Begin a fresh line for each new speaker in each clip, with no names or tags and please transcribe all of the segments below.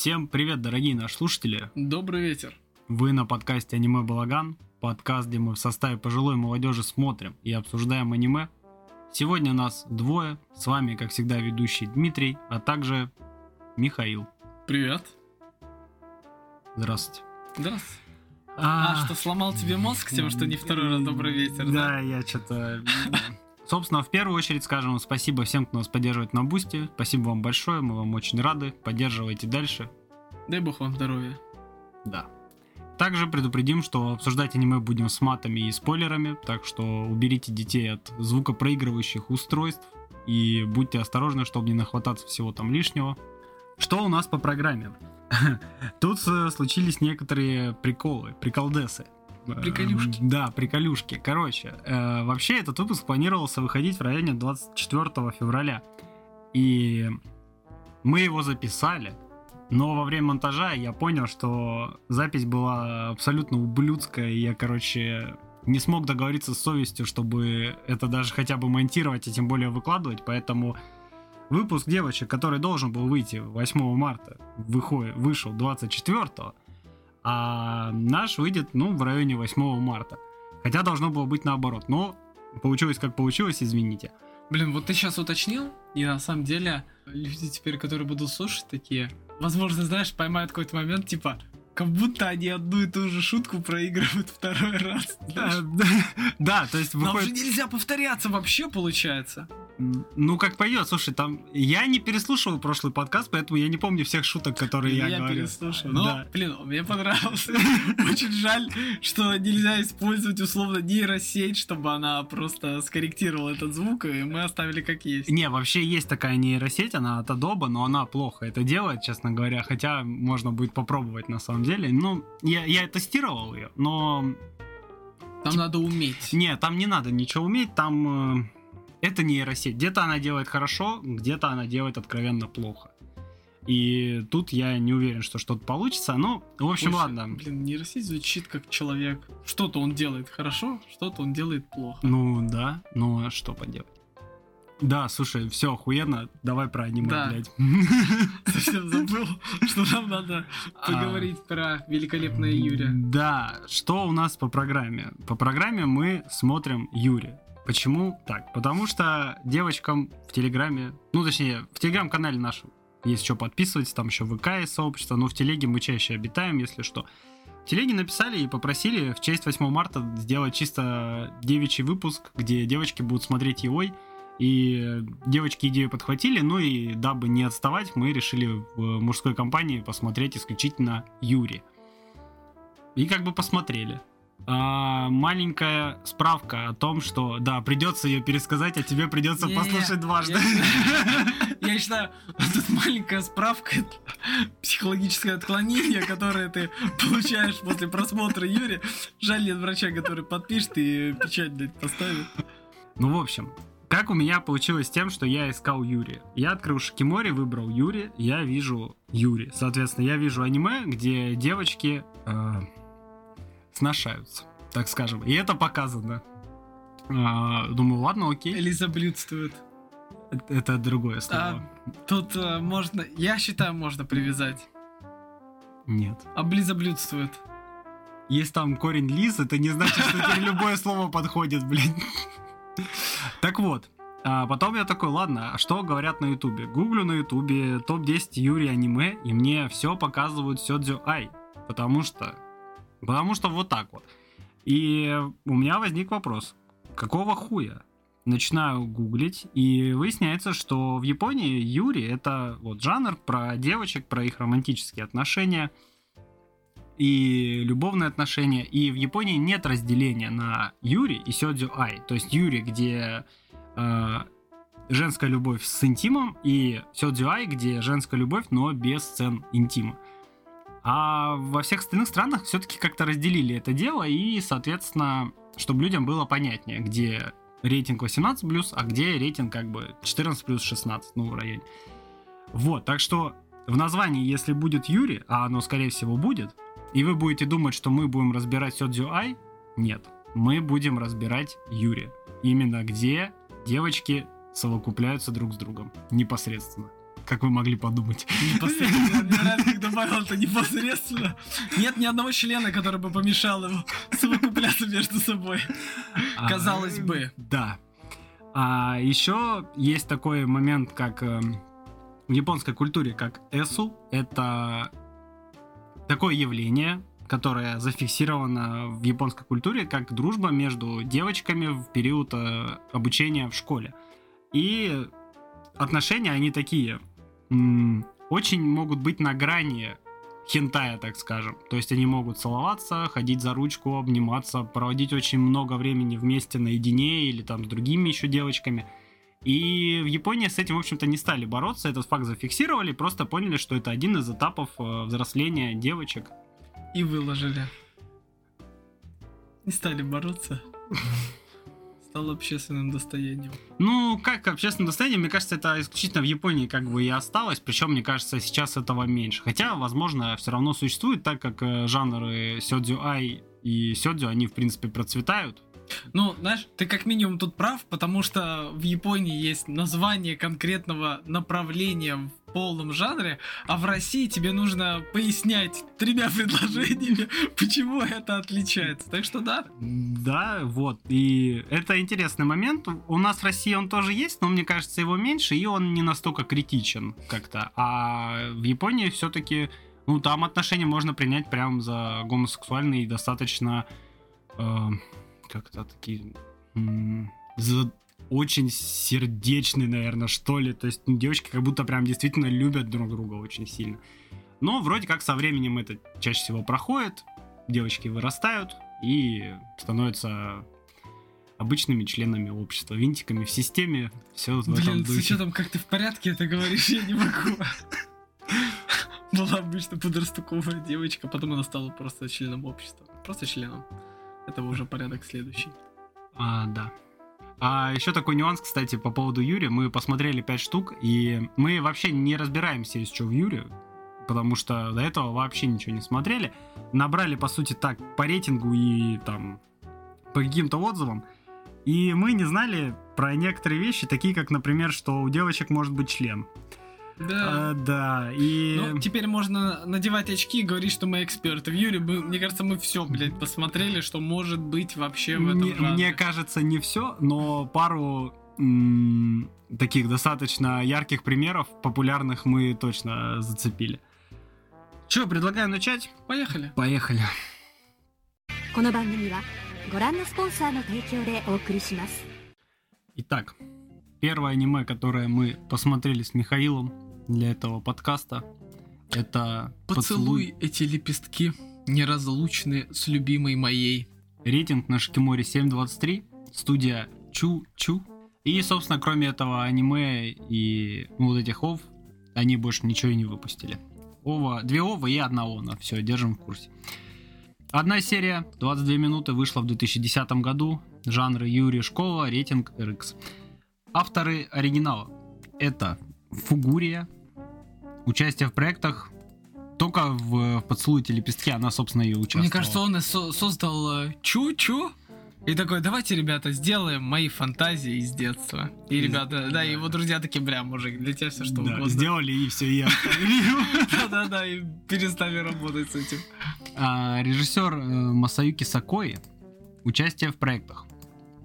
Всем привет, дорогие наши слушатели!
Добрый ветер!
Вы на подкасте «Аниме Балаган», подкаст, где мы в составе пожилой молодежи смотрим и обсуждаем аниме. Сегодня нас двое, с вами, как всегда, ведущий Дмитрий, а также Михаил.
Привет!
Здравствуйте.
Здравствуйте. А, что, сломал тебе мозг тем, что не второй раз добрый ветер, да?
Да, я что-то... Собственно, в первую очередь скажем спасибо всем, кто нас поддерживает на Boosty. Спасибо вам большое, мы вам очень рады. Поддерживайте дальше.
Дай бог вам здоровья.
Да. Также предупредим, что обсуждать аниме будем с матами и спойлерами, так что уберите детей от звукопроигрывающих устройств и будьте осторожны, чтобы не нахвататься всего там лишнего. Что у нас по программе? Тут э, случились некоторые приколы, приколдесы.
Приколюшки.
Э, Да, приколюшки. Короче, э, вообще этот выпуск планировался выходить в районе 24 февраля. И мы его записали, но во время монтажа я понял, что запись была абсолютно ублюдская, и я, короче, не смог договориться с совестью, чтобы это даже хотя бы монтировать, и тем более выкладывать, поэтому выпуск девочек, который должен был выйти 8 марта, выходит, вышел 24 а наш выйдет, ну, в районе 8 марта. Хотя должно было быть наоборот, но получилось как получилось, извините.
Блин, вот ты сейчас уточнил, и на самом деле люди теперь, которые будут слушать, такие, возможно, знаешь, поймают какой-то момент, типа, как будто они одну и ту же шутку проигрывают второй раз.
Да, да, да, то есть
Нам же
выходит...
нельзя повторяться вообще, получается.
Ну, как пойдет, слушай, там... Я не переслушивал прошлый подкаст, поэтому я не помню всех шуток, которые я, говорил.
переслушал. Но,
Да.
блин, мне понравился. Очень жаль, что нельзя использовать условно нейросеть, чтобы она просто скорректировала этот звук, и мы оставили как есть.
Не, вообще есть такая нейросеть, она от Adobe, но она плохо это делает, честно говоря, хотя можно будет попробовать на самом деле. Ну, я, я тестировал ее, но
Там надо уметь.
Не, там не надо ничего уметь, там э, это нейросеть. Где-то она делает хорошо, где-то она делает откровенно плохо. И тут я не уверен, что что-то получится. Ну, в общем,
Слушай,
ладно.
Блин, нейросеть звучит как человек. Что-то он делает хорошо, что-то он делает плохо.
Ну да, ну а что поделать? Да, слушай, все охуенно, давай про аниме,
Да.
блядь.
Совсем забыл, что нам надо поговорить про великолепное Юрия.
Да, что у нас по программе? По программе мы смотрим Юри. Почему так? Потому что девочкам в Телеграме, ну точнее, в Телеграм-канале нашем есть что подписывать, там еще ВК есть сообщество, но в Телеге мы чаще обитаем, если что. В Телеге написали и попросили в честь 8 марта сделать чисто девичий выпуск, где девочки будут смотреть Евой. И девочки идею подхватили, ну и дабы не отставать, мы решили в мужской компании посмотреть исключительно Юри. И как бы посмотрели. А, маленькая справка о том, что да, придется ее пересказать, а тебе придется
Не-не,
послушать дважды.
Я считаю, тут маленькая справка, психологическое отклонение, которое ты получаешь после просмотра Юрия. Жаль, нет врача, который подпишет и печать блядь, поставит.
Ну, в общем, как у меня получилось с тем, что я искал Юри. Я открыл Шикимори, выбрал Юри, я вижу Юри. Соответственно, я вижу аниме, где девочки э, сношаются, так скажем. И это показано. А, думаю, ладно, окей.
Элиза блюдствует.
Это- другое слово.
А, тут э, можно, я считаю, можно привязать.
Нет.
Облизоблюдствует.
Есть там корень лис, это не значит, что теперь любое слово подходит, блин. Так вот, а потом я такой, ладно, а что говорят на ютубе? Гуглю на ютубе топ-10 Юри аниме, и мне все показывают Сёдзю Ай. Потому что... Потому что вот так вот. И у меня возник вопрос. Какого хуя? Начинаю гуглить, и выясняется, что в Японии Юри это вот жанр про девочек, про их романтические отношения и любовные отношения. И в Японии нет разделения на Юри и Сёдзю Ай. То есть Юри, где э, женская любовь с интимом, и Сёдзю Ай, где женская любовь, но без сцен интима. А во всех остальных странах все-таки как-то разделили это дело, и, соответственно, чтобы людям было понятнее, где рейтинг 18+, а где рейтинг как бы 14 плюс 16, ну, в районе. Вот, так что в названии, если будет Юри, а оно, скорее всего, будет, и вы будете думать, что мы будем разбирать Сёдзю Ай, нет. Мы будем разбирать Юри. Именно где девочки совокупляются друг с другом. Непосредственно. как вы могли подумать.
Непосредственно. Мне нравится, как добавил это непосредственно. Нет ни одного члена, который бы помешал ему совокупляться между собой.
А,
Казалось бы.
Да. А еще есть такой момент, как эм, в японской культуре, как эсу. Это такое явление, которое зафиксировано в японской культуре как дружба между девочками в период э, обучения в школе. И отношения, они такие, очень могут быть на грани хентая, так скажем. То есть они могут целоваться, ходить за ручку, обниматься, проводить очень много времени вместе наедине или там с другими еще девочками. И в Японии с этим, в общем-то, не стали бороться, этот факт зафиксировали, просто поняли, что это один из этапов э, взросления девочек.
И выложили. Не стали бороться. Стал общественным достоянием.
Ну, как общественное достояние, мне кажется, это исключительно в Японии как бы и осталось, причем, мне кажется, сейчас этого меньше. Хотя, возможно, все равно существует, так как э, жанры сёдзю ай и сёдзю, они, в принципе, процветают.
Ну, знаешь, ты как минимум тут прав, потому что в Японии есть название конкретного направления в полном жанре, а в России тебе нужно пояснять тремя предложениями, почему это отличается. Так что да.
Да, вот. И это интересный момент. У нас в России он тоже есть, но мне кажется, его меньше, и он не настолько критичен как-то. А в Японии все-таки, ну, там отношения можно принять прям за гомосексуальные и достаточно э, как-то такие очень сердечный, наверное, что ли. То есть ну, девочки как будто прям действительно любят друг друга очень сильно. Но вроде как со временем это чаще всего проходит, девочки вырастают и становятся обычными членами общества, винтиками в системе, все в этом
Блин, с
духе.
учетом, как ты в порядке это говоришь, я не могу. Была обычно подростковая девочка, потом она стала просто членом общества. Просто членом. Это уже порядок следующий.
А, да. А еще такой нюанс, кстати, по поводу Юри. Мы посмотрели 5 штук, и мы вообще не разбираемся, из чего в Юре, потому что до этого вообще ничего не смотрели. Набрали, по сути, так, по рейтингу и там по каким-то отзывам. И мы не знали про некоторые вещи, такие как, например, что у девочек может быть член.
Да.
А, да, и...
Ну, теперь можно надевать очки и говорить, что мы эксперты. В Юре, мы- мне кажется, мы все, блядь, посмотрели, что может быть вообще в этом
Мне,
жанре.
мне кажется, не все, но пару м, таких достаточно ярких примеров популярных мы точно зацепили. Че, предлагаю начать?
Поехали.
Поехали.
この番組はご覧のスポンサーの提供でお送りします
Итак, первое аниме, которое мы посмотрели с Михаилом для этого подкаста, это
Поцелуй эти лепестки, неразлучны с любимой моей.
Рейтинг на Шикиморе 7.23, студия Чу-Чу. И, собственно, кроме этого аниме и ну, вот этих ов, они больше ничего и не выпустили. Ова, две ова и одна она. Все, держим в курсе. Одна серия, 22 минуты, вышла в 2010 году. Жанры Юрий Школа, рейтинг RX. Авторы оригинала. Это Фугурия. Участие в проектах только в, в «Поцелуйте лепестки» она, собственно, и участвовала.
Мне кажется, он и со- создал э, Чу-Чу. И такой, давайте, ребята, сделаем мои фантазии из детства. И
Из-
ребята, да,
да.
его друзья такие, бля, мужик, для тебя все что
Да,
угодно.
сделали и все, оставили.
Да-да-да, и перестали работать с этим.
А, Режиссер э, Масаюки Сакои. Участие в проектах.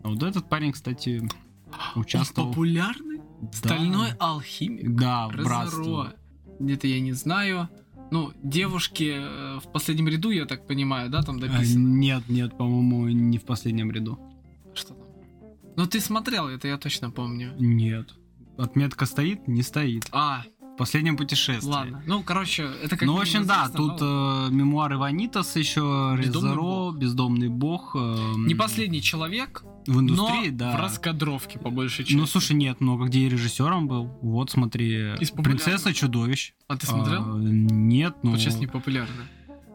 А Вот этот парень, кстати, участвовал.
Популярный? Стальной алхимик.
Да, братстве.
Где-то я не знаю. Ну, девушки э, в последнем ряду, я так понимаю, да, там
А,
дописано.
Нет, нет, по-моему, не в последнем ряду.
Что там? Ну, ты смотрел, это я точно помню.
Нет. Отметка стоит? Не стоит.
А,
В последнем путешествии.
ладно. Ну, короче, это как
Ну, в общем, да, тут
но
э, мемуары Ванитас еще,
Бездомный
Резаро,
бог.
Бездомный бог. э,
Не последний человек,
В индустрии,
но
да.
в раскадровке, по большей части.
Ну, слушай, нет, много где и режиссером был. Вот, смотри. «Принцесса чудовищ».
А ты смотрел?
А, нет, ну...
Вот сейчас не популярно.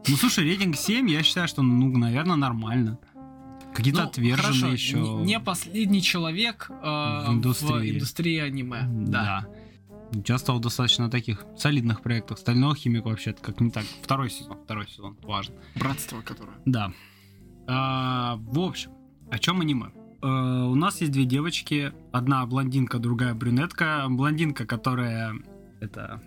Ну, слушай, рейтинг 7, я считаю, что, ну, наверное, нормально. Какие-то
Ну,
отверженные
хорошо,
еще.
Не, не последний человек э,
В
в
индустрии.
индустрии, аниме. Да.
Да. Участвовал в достаточно таких солидных проектах. Стальной химик вообще как не так. Второй сезон, второй сезон, важно.
Братство, которое.
Да. А, в общем, о чем аниме? Э, у нас есть две девочки. Одна блондинка, другая брюнетка. Блондинка, которая это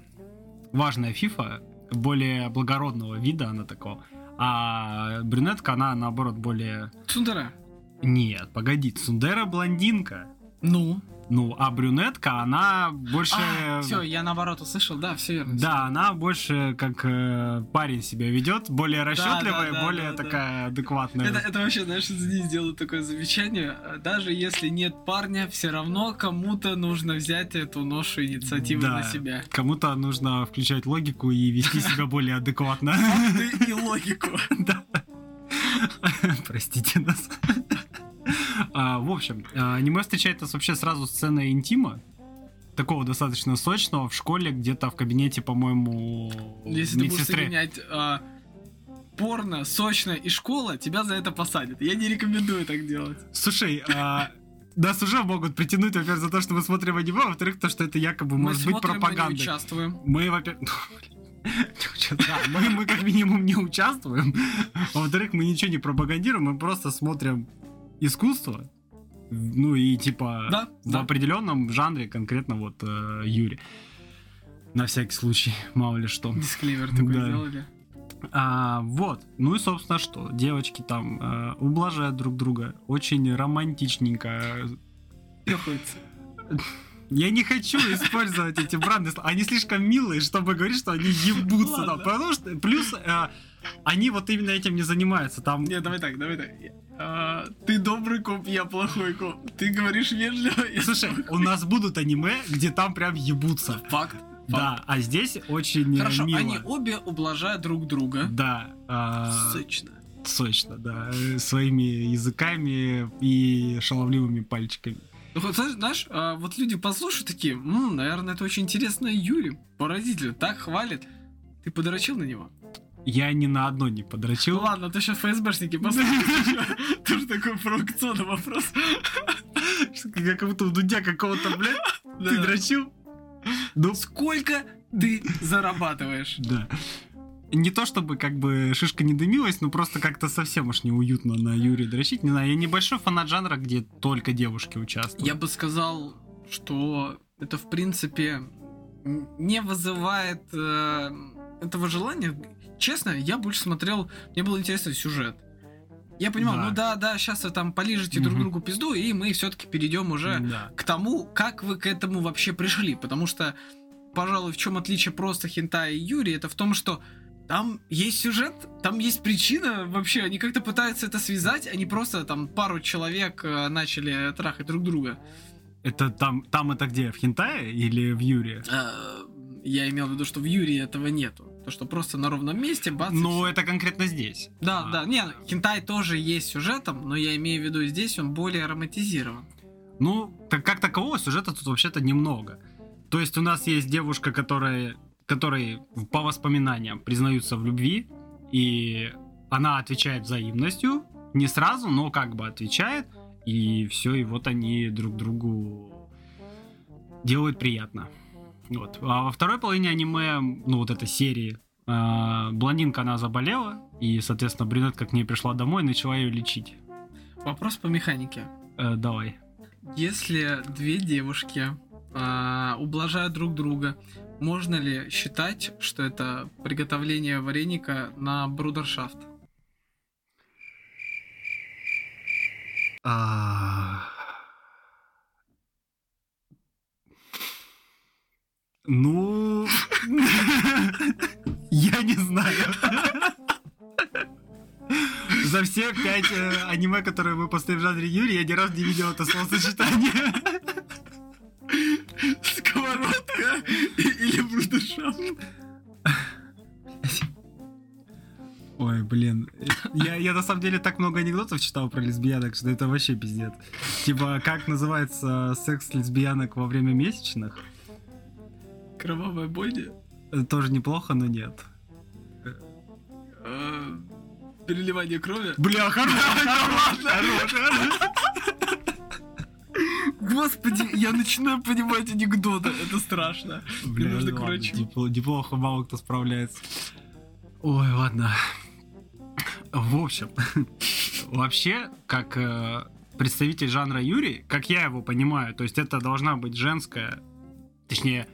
важная фифа, более благородного вида она такого. А брюнетка, она наоборот более...
Цундера.
Нет, погоди, Цундера блондинка.
Ну?
Ну, а брюнетка, она больше...
все, я наоборот услышал, да, все верно.
Да, она больше как э, парень себя ведет, более расчетливая,
да, да,
более
да, да.
такая адекватная.
Это, это вообще, знаешь, здесь сделаю такое замечание. Даже если нет парня, все равно кому-то нужно взять эту ношу инициативы
Да.
на себя.
Кому-то нужно включать логику и вести себя более адекватно.
И логику.
Да. Простите нас. А, В общем, а, аниме встречает нас вообще сразу сценой интима. Такого достаточно сочного в школе, где-то в кабинете, по-моему,
Если ты будешь
медсестры.
соединять а, порно, сочно и школа, тебя за это посадят. Я не рекомендую так делать.
Слушай, а, нас уже могут притянуть, во-первых, за то, что мы смотрим аниме, а во-вторых, то, что это якобы
Мы
может быть
смотрим, мы участвуем.
Мы, во-первых... Да, мы, мы как минимум не участвуем. А во-вторых, мы ничего не пропагандируем, мы просто смотрим искусство. Ну и типа
Да,
в
да.
определенном жанре, конкретно вот э, Юрий. На всякий случай, мало ли что.
Дисклеймер такой
Да.
сделали.
А, вот. Ну и, собственно, что? Девочки там э, ублажают друг друга. Очень романтичненько. Я не хочу использовать эти слова. Они слишком милые, чтобы говорить, что они ебутся. Там. Потому что плюс э, они вот именно этим не занимаются. Там
Не, давай так, давай так. А, ты добрый коп, я плохой коп. Ты говоришь вежливо, я
Слушай, у нас будут аниме, где там прям ебутся.
Факт.
Да, а здесь очень э,
Хорошо,
мило.
они обе ублажают друг друга.
Да, а,
Сочно.
сочно, да, э, своими языками и шаловливыми пальчиками.
Ну, вот, знаешь, знаешь, а, вот люди послушают такие, «М, наверное, это очень интересно Юрий. Поразительно, так хвалит. Ты подрочил на него?
Я ни на одно не подрочил.
Ну ладно, то сейчас ФСБшники послушают. Тоже такой провокационный вопрос.
Как будто у Дудя какого-то, блядь, ты дрочил? Ну,
Сколько ты зарабатываешь?
Да. Не то чтобы как бы шишка не дымилась, но просто как-то совсем уж неуютно на Юрия дрочить. Не знаю, я небольшой фанат жанра, где только девушки участвуют.
Я бы сказал, что это, в принципе, не вызывает э, этого желания. Честно, я больше смотрел, мне был интересен сюжет. Я понимал,
Да.
ну да, да, сейчас вы там полижете друг
Мгм.
другу пизду, и мы все-таки перейдем уже
Да.
к тому, как вы к этому вообще пришли. Потому что, пожалуй, в чем отличие просто Хинта и Юри, это в том, что там есть сюжет, там есть причина вообще. Они как-то пытаются это связать, они просто там пару человек э, начали трахать друг друга.
Это там, там это где? В Хентае или в Юрии?
Э, Я имел в виду, что в Юрии этого нету. То, что просто на ровном месте, бац.
Ну, это конкретно здесь.
Да,
а.
да. Не, Хентай тоже есть сюжетом, но я имею в виду здесь он более романтизирован.
Ну, так как такового сюжета тут вообще-то немного. То есть у нас есть девушка, которая, которой по воспоминаниям признаются в любви, и она отвечает взаимностью, не сразу, но как бы отвечает, и все, и вот они друг другу делают приятно. Вот. А во второй половине аниме, ну вот этой серии, а, блондинка, она заболела, и, соответственно, брюнетка к ней пришла домой и начала ее лечить.
Вопрос по механике.
Э, давай.
Если две девушки а, ублажают друг друга, можно ли считать, что это приготовление вареника на брудершафт?
А. Ну, я не знаю. За все пять э, аниме, которые мы поставили в жанре Юрий, я ни разу не видел это словосочетание.
Сковородка или брудершафт?
Ой, блин. Я, я на самом деле так много анекдотов читал про лесбиянок, что это вообще пиздец. Типа, как называется секс лесбиянок во время месячных?
Кровавая бойня?
Это тоже неплохо, но нет.
Э, Переливание крови?
Бля, хорош, хорош, хорош.
Господи, я начинаю понимать анекдоты, это страшно. Мне нужно к
ладно,
врачу.
непло- Неплохо, мало кто справляется. Ой, ладно. В общем, вообще, как э, представитель жанра Юрий, как я его понимаю, то есть это должна быть женская, точнее,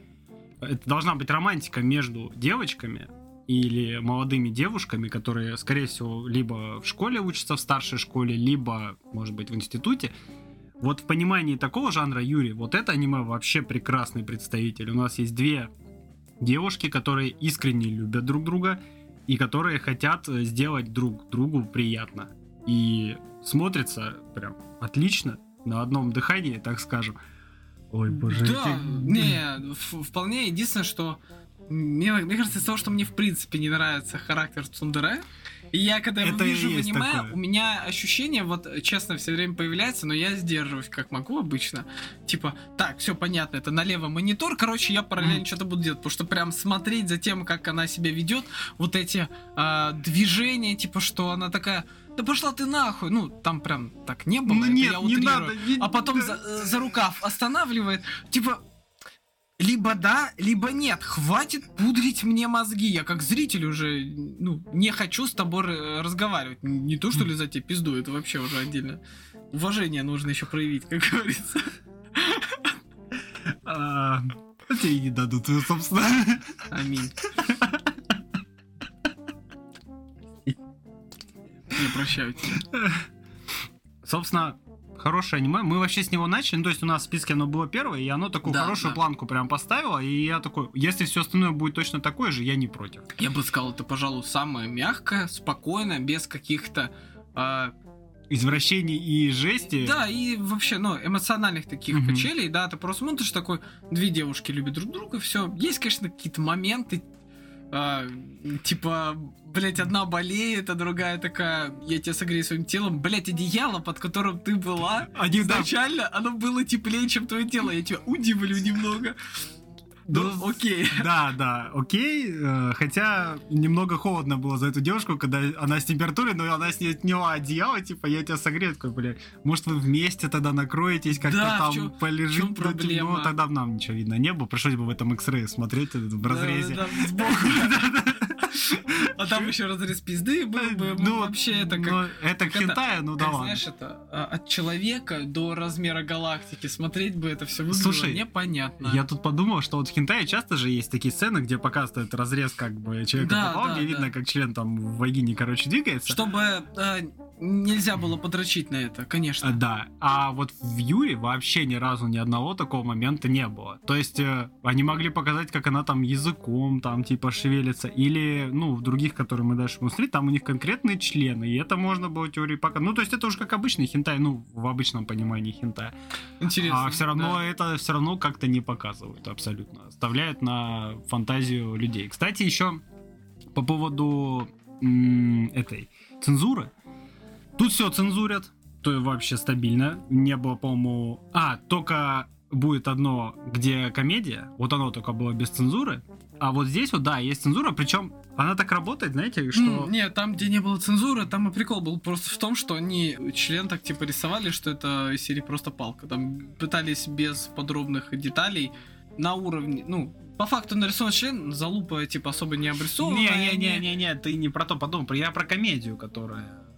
это должна быть романтика между девочками или молодыми девушками, которые, скорее всего, либо в школе учатся в старшей школе, либо, может быть, в институте. Вот в понимании такого жанра Юрий, вот это аниме вообще прекрасный представитель. У нас есть две девушки, которые искренне любят друг друга и которые хотят сделать друг другу приятно. И смотрится прям отлично, на одном дыхании, так скажем. Ой, боже.
Да,
эти-
не, вполне. Единственное, что мне, мне кажется, из-за того, что мне в принципе не нравится характер Цундере, и я когда его
Это и
вижу в аниме,
такое.
у меня ощущение, вот честно, все время появляется, но я сдерживаюсь как могу обычно. Типа, так, все понятно, это налево монитор, короче, я параллельно
Мгм.
что-то буду делать, потому что прям смотреть за тем, как она себя ведет, вот эти а, движения, типа, что она такая, да пошла ты нахуй, ну, там прям так не было,
Ну нет,
я
не надо. не-
а потом
да.
за, за рукав останавливает, типа, либо да, либо нет. Хватит пудрить мне мозги. Я как зритель уже, ну, не хочу с тобой разговаривать. Не то, что ли, за тебе пизду, это вообще уже отдельно. Уважение нужно еще проявить, как говорится.
А, тебе не дадут, собственно.
Аминь. Я прощаю тебя.
Собственно, хорошее аниме. Мы вообще с него начали. Ну, то есть у нас в списке оно было первое, и оно такую
Да,
хорошую
да.
планку прям поставило. И я такой, если все остальное будет точно такое же, я не против.
Я бы сказал, это, пожалуй, самое мягкое, спокойное, без каких-то а,
Извращений и жести.
Да, и вообще, ну, эмоциональных таких
Мгм.
качелей, да, ты просто смотришь такой, две девушки любят друг друга, все. Есть, конечно, какие-то моменты, а, типа, блять, одна болеет, а другая такая, я тебя согрею своим телом, блять, одеяло, под которым ты была,
Они, да,
изначально, оно было теплее, чем твое тело, я тебя удивлю немного. Ну,
Ну,
окей.
Да, да, окей. э, Хотя немного холодно было за эту девушку, когда она с температурой, но она с сняла одеяло, типа, я тебя согрею. Такой, бля, может, вы вместе тогда накроетесь, как-то
Да,
там полежите.
в чём
ну? Ну, тогда нам ничего видно не было. Пришлось бы в этом X-Ray смотреть это в разрезе.
Да, да, сбоку. А там еще разрез пизды был бы, ну, вообще это как...
ну, это хентаю, ну да ладно.
знаешь, это а, от человека до размера галактики смотреть бы это все выглядело
Слушай,
непонятно.
Я тут подумал, что вот хентае часто же есть такие сцены, где показывают разрез как бы человека
Да,
попал,
да,
где
да.
видно, как член там в вагине, короче, двигается.
Чтобы а, нельзя было подрочить на это,
А,
конечно.
Да, а вот в Юре вообще ни разу ни одного такого момента не было. То есть э, они могли показать, как она там языком там типа шевелится, или, ну, в других, которые мы дальше будем смотреть, там у них конкретные члены, и это можно было теории показать. Ну, то есть это уже как обычный хентай, ну, в обычном понимании хентая.
Интересно.
А все равно
да.
это все равно как-то не показывают абсолютно. Оставляют на фантазию людей. Кстати, еще по поводу м, этой цензуры. Тут все цензурят, то и вообще стабильно. Не было, по-моему... А, только будет одно, где комедия. Вот оно только было без цензуры. А вот здесь вот, да, есть цензура, причем она так работает, знаете, что...
М, Нет, там, где не было цензуры, там и прикол был просто в том, что они член так типа рисовали, что это из серии просто палка. Там пытались без подробных деталей на уровне, ну, по факту нарисован член, залупа типа особо не обрисованная.
Не-не-не-не, ты не про то подумал, я про комедию, которая...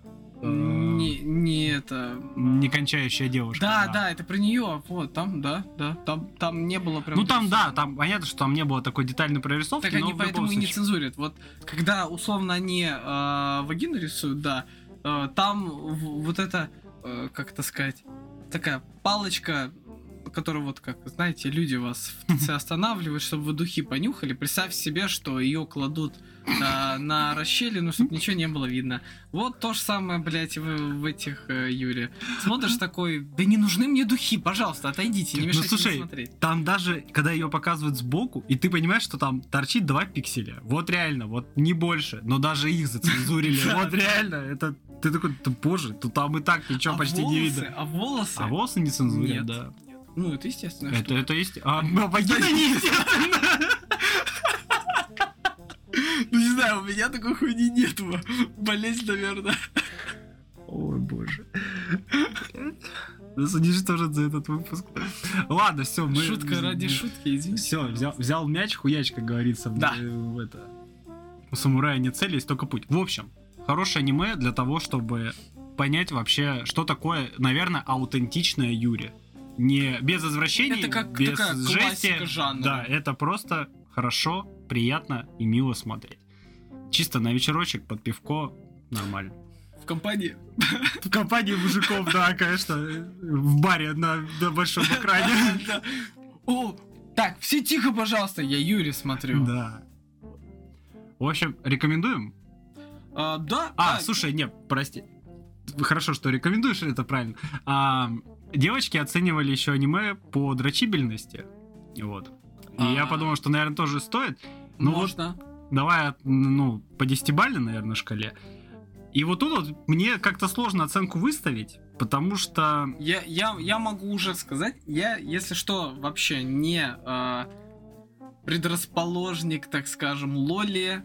Не, не это.
Не кончающая девушка.
Да, да, это про нее. Вот, там, да, да. Там, там не было прям.
Ну там, да, там понятно, что там не было такой детальной прорисовки,
Так они поэтому и не
случае-
цензурят. Вот когда условно они э, вагину рисуют, да, э, там вот это, э, как это сказать, такая палочка, которая вот как, знаете, люди вас в ТЦ останавливают, чтобы вы духи понюхали. Представь себе, что ее кладут э, на расщелину, чтобы ничего не было видно. Вот то же самое, блядь, в, в этих э, Юре. Смотришь такой, да не нужны мне духи, пожалуйста, отойдите, не
Ну,
мешайте
слушай,
мне смотреть.
Там даже, когда ее показывают сбоку, и ты понимаешь, что там торчит 2 пикселя. Вот реально, вот не больше. Но даже их зацензурили. Вот реально, это... Ты такой, боже, тут там и так ничего
А
почти не видно.
А волосы?
А волосы не цензурят, да.
Ну, это естественно.
Это, это есть... А вагина не естественно.
Ну, не знаю, у меня такой хуйни нету. Болезнь, наверное.
Ой, боже. Нас уничтожат за этот выпуск. Ладно, все, мы...
Шутка ради шутки, извините.
Все, взял, взял мяч, хуяч, как говорится.
Да.
в это. У самурая нет цели, есть только путь. В общем, хорошее аниме для того, чтобы понять вообще, что такое, наверное, аутентичная Юри. Не без извращений,
Это как
без
такая
жести.
жанра.
Да, это просто хорошо, приятно и мило смотреть. Чисто на вечерочек под пивко нормально.
В компании.
В компании мужиков, да, конечно, в баре на, на большом экране.
О, так, все тихо, пожалуйста, я Юрий смотрю.
Да. В общем, рекомендуем?
А, да,
А,
да.
слушай, не, прости. Хорошо, что рекомендуешь, это правильно. А, девочки оценивали еще аниме по дрочибельности. Вот. И я
А.
подумал, что, наверное, тоже стоит. Ну вот,
можно.
давай, ну, по десятибалльной, наверное, шкале. И вот тут вот мне как-то сложно оценку выставить, потому что...
Я, я, я могу уже сказать, я, если что, вообще не а, предрасположник, так скажем, Лоли,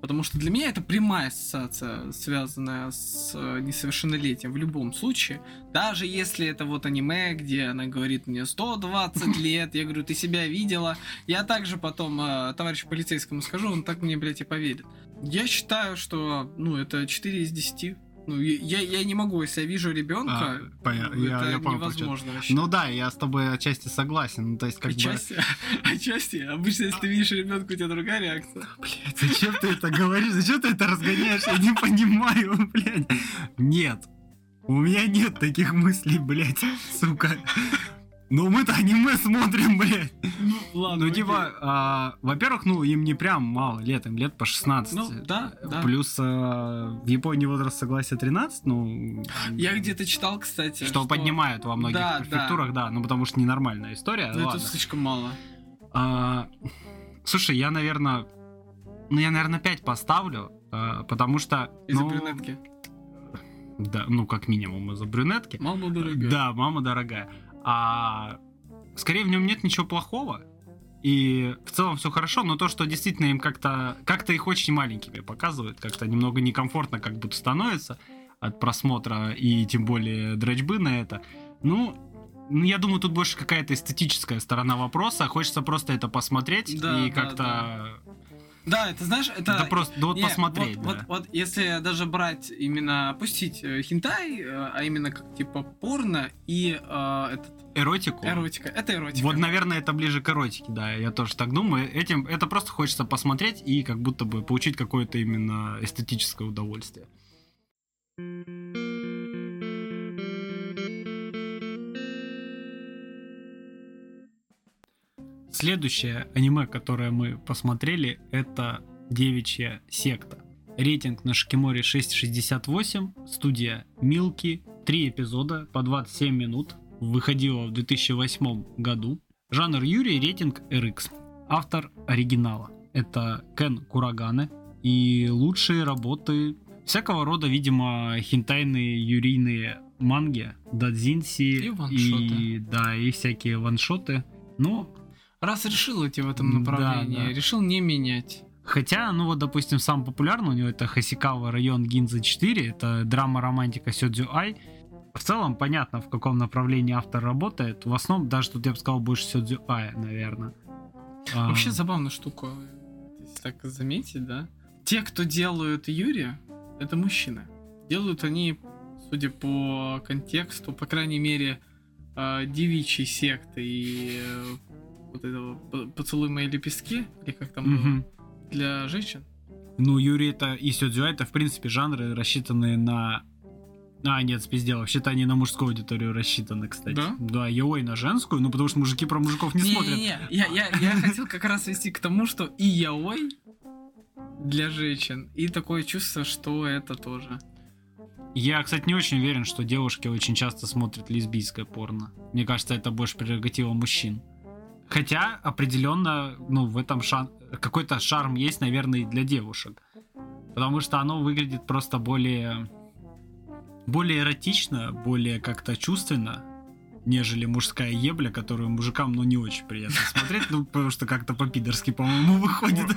потому что для меня это прямая ассоциация, связанная с э, несовершеннолетием в любом случае. Даже если это вот аниме, где она говорит мне 120 лет, я говорю, ты себя видела, я также потом э, товарищу полицейскому скажу, он так мне, блядь, и поверит. Я считаю, что, ну, это 4 из 10. Ну, я, я не могу, если я вижу ребенка,
А, понятно,
ну,
я-
это
я понял,
невозможно вообще.
Ну да, я с тобой отчасти согласен. Ну, то есть, как бы...
Отчасти, отчасти. Обычно, если ты видишь ребенка, у тебя другая реакция.
Блять, зачем ты это говоришь? Зачем ты это разгоняешь? Я не понимаю, блядь. Нет. У меня нет таких мыслей, блядь, сука. Ну мы-то аниме смотрим, блядь.
Ну, ладно.
Ну, типа, а, во-первых, ну, им не прям мало лет, им лет по 16.
Ну, да, да.
Плюс а, в Японии возраст согласия 13, ну...
Я где-то читал, кстати,
Что поднимают во многих
Да, да.
префектурах, да. ну потому что ненормальная история.
Ну, это слишком мало.
А, слушай, я, наверное... Ну, я, наверное, 5 поставлю, а, потому что...
Из-за
ну,
брюнетки.
Да, ну, как минимум из-за брюнетки.
Мама дорогая.
Да, мама дорогая. А скорее в нем нет ничего плохого. И в целом все хорошо, но то, что действительно им как-то как-то их очень маленькими показывают, как-то немного некомфортно как будто становится от просмотра и тем более дрочбы на это. Ну, ну, я думаю, тут больше какая-то эстетическая сторона вопроса. Хочется просто это посмотреть
Да,
и
да,
как-то...
Да, это знаешь, это...
Да, просто да вот
Не,
посмотреть,
вот,
да.
вот, вот если даже брать именно опустить э, хентай, э, а именно как типа порно и э, этот,
Эротику.
эротика, это эротика.
Вот, наверное, это ближе к эротике, да, я тоже так думаю. Этим это просто хочется посмотреть и как будто бы получить какое-то именно эстетическое удовольствие. Следующее аниме, которое мы посмотрели, это Девичья секта. Рейтинг на Шикиморе 6.68, студия Милки, три эпизода по 27 минут, выходила в 2008 году. Жанр Юрий, рейтинг RX. Автор оригинала. Это Кен Кураганы. И лучшие работы всякого рода, видимо, хентайные юрийные манги, дадзинси
И ваншоты.
да, и всякие ваншоты. Ну,
Раз решил идти в этом
Да,
направлении,
да.
решил не менять.
Хотя, ну вот, допустим, самый популярный у него это Хасикава район Гинза 4, это драма-романтика Сёдзю Ай. В целом понятно, в каком направлении автор работает. В основном, даже тут я бы сказал, больше Сёдзю Ай, наверное. А,
Вообще забавная штука, если так заметить, да? Те, кто делают Юрия, это мужчины. Делают они, судя по контексту, по крайней мере, э, девичьей секты и э, вот этого «Поцелуй мои лепестки», или как там было,
мгм.
для женщин.
Ну, Юрий это и Сёдзю это, в принципе, жанры, рассчитанные на... А, нет, спиздел. Вообще-то они на мужскую аудиторию рассчитаны, кстати.
Да?
Да, Йой на женскую, ну потому что мужики про мужиков не, смотрят.
Не-не-не, я, я, я хотел как раз вести к тому, что и яой для женщин, и такое чувство, что это тоже.
Я, кстати, не очень уверен, что девушки очень часто смотрят лесбийское порно. Мне кажется, это больше прерогатива мужчин. Хотя, определенно, ну, в этом шан... какой-то шарм есть, наверное, и для девушек. Потому что оно выглядит просто более... более эротично, более как-то чувственно, нежели мужская ебля, которую мужикам, ну, не очень приятно смотреть, ну, потому что как-то по-пидорски, по-моему, выходит.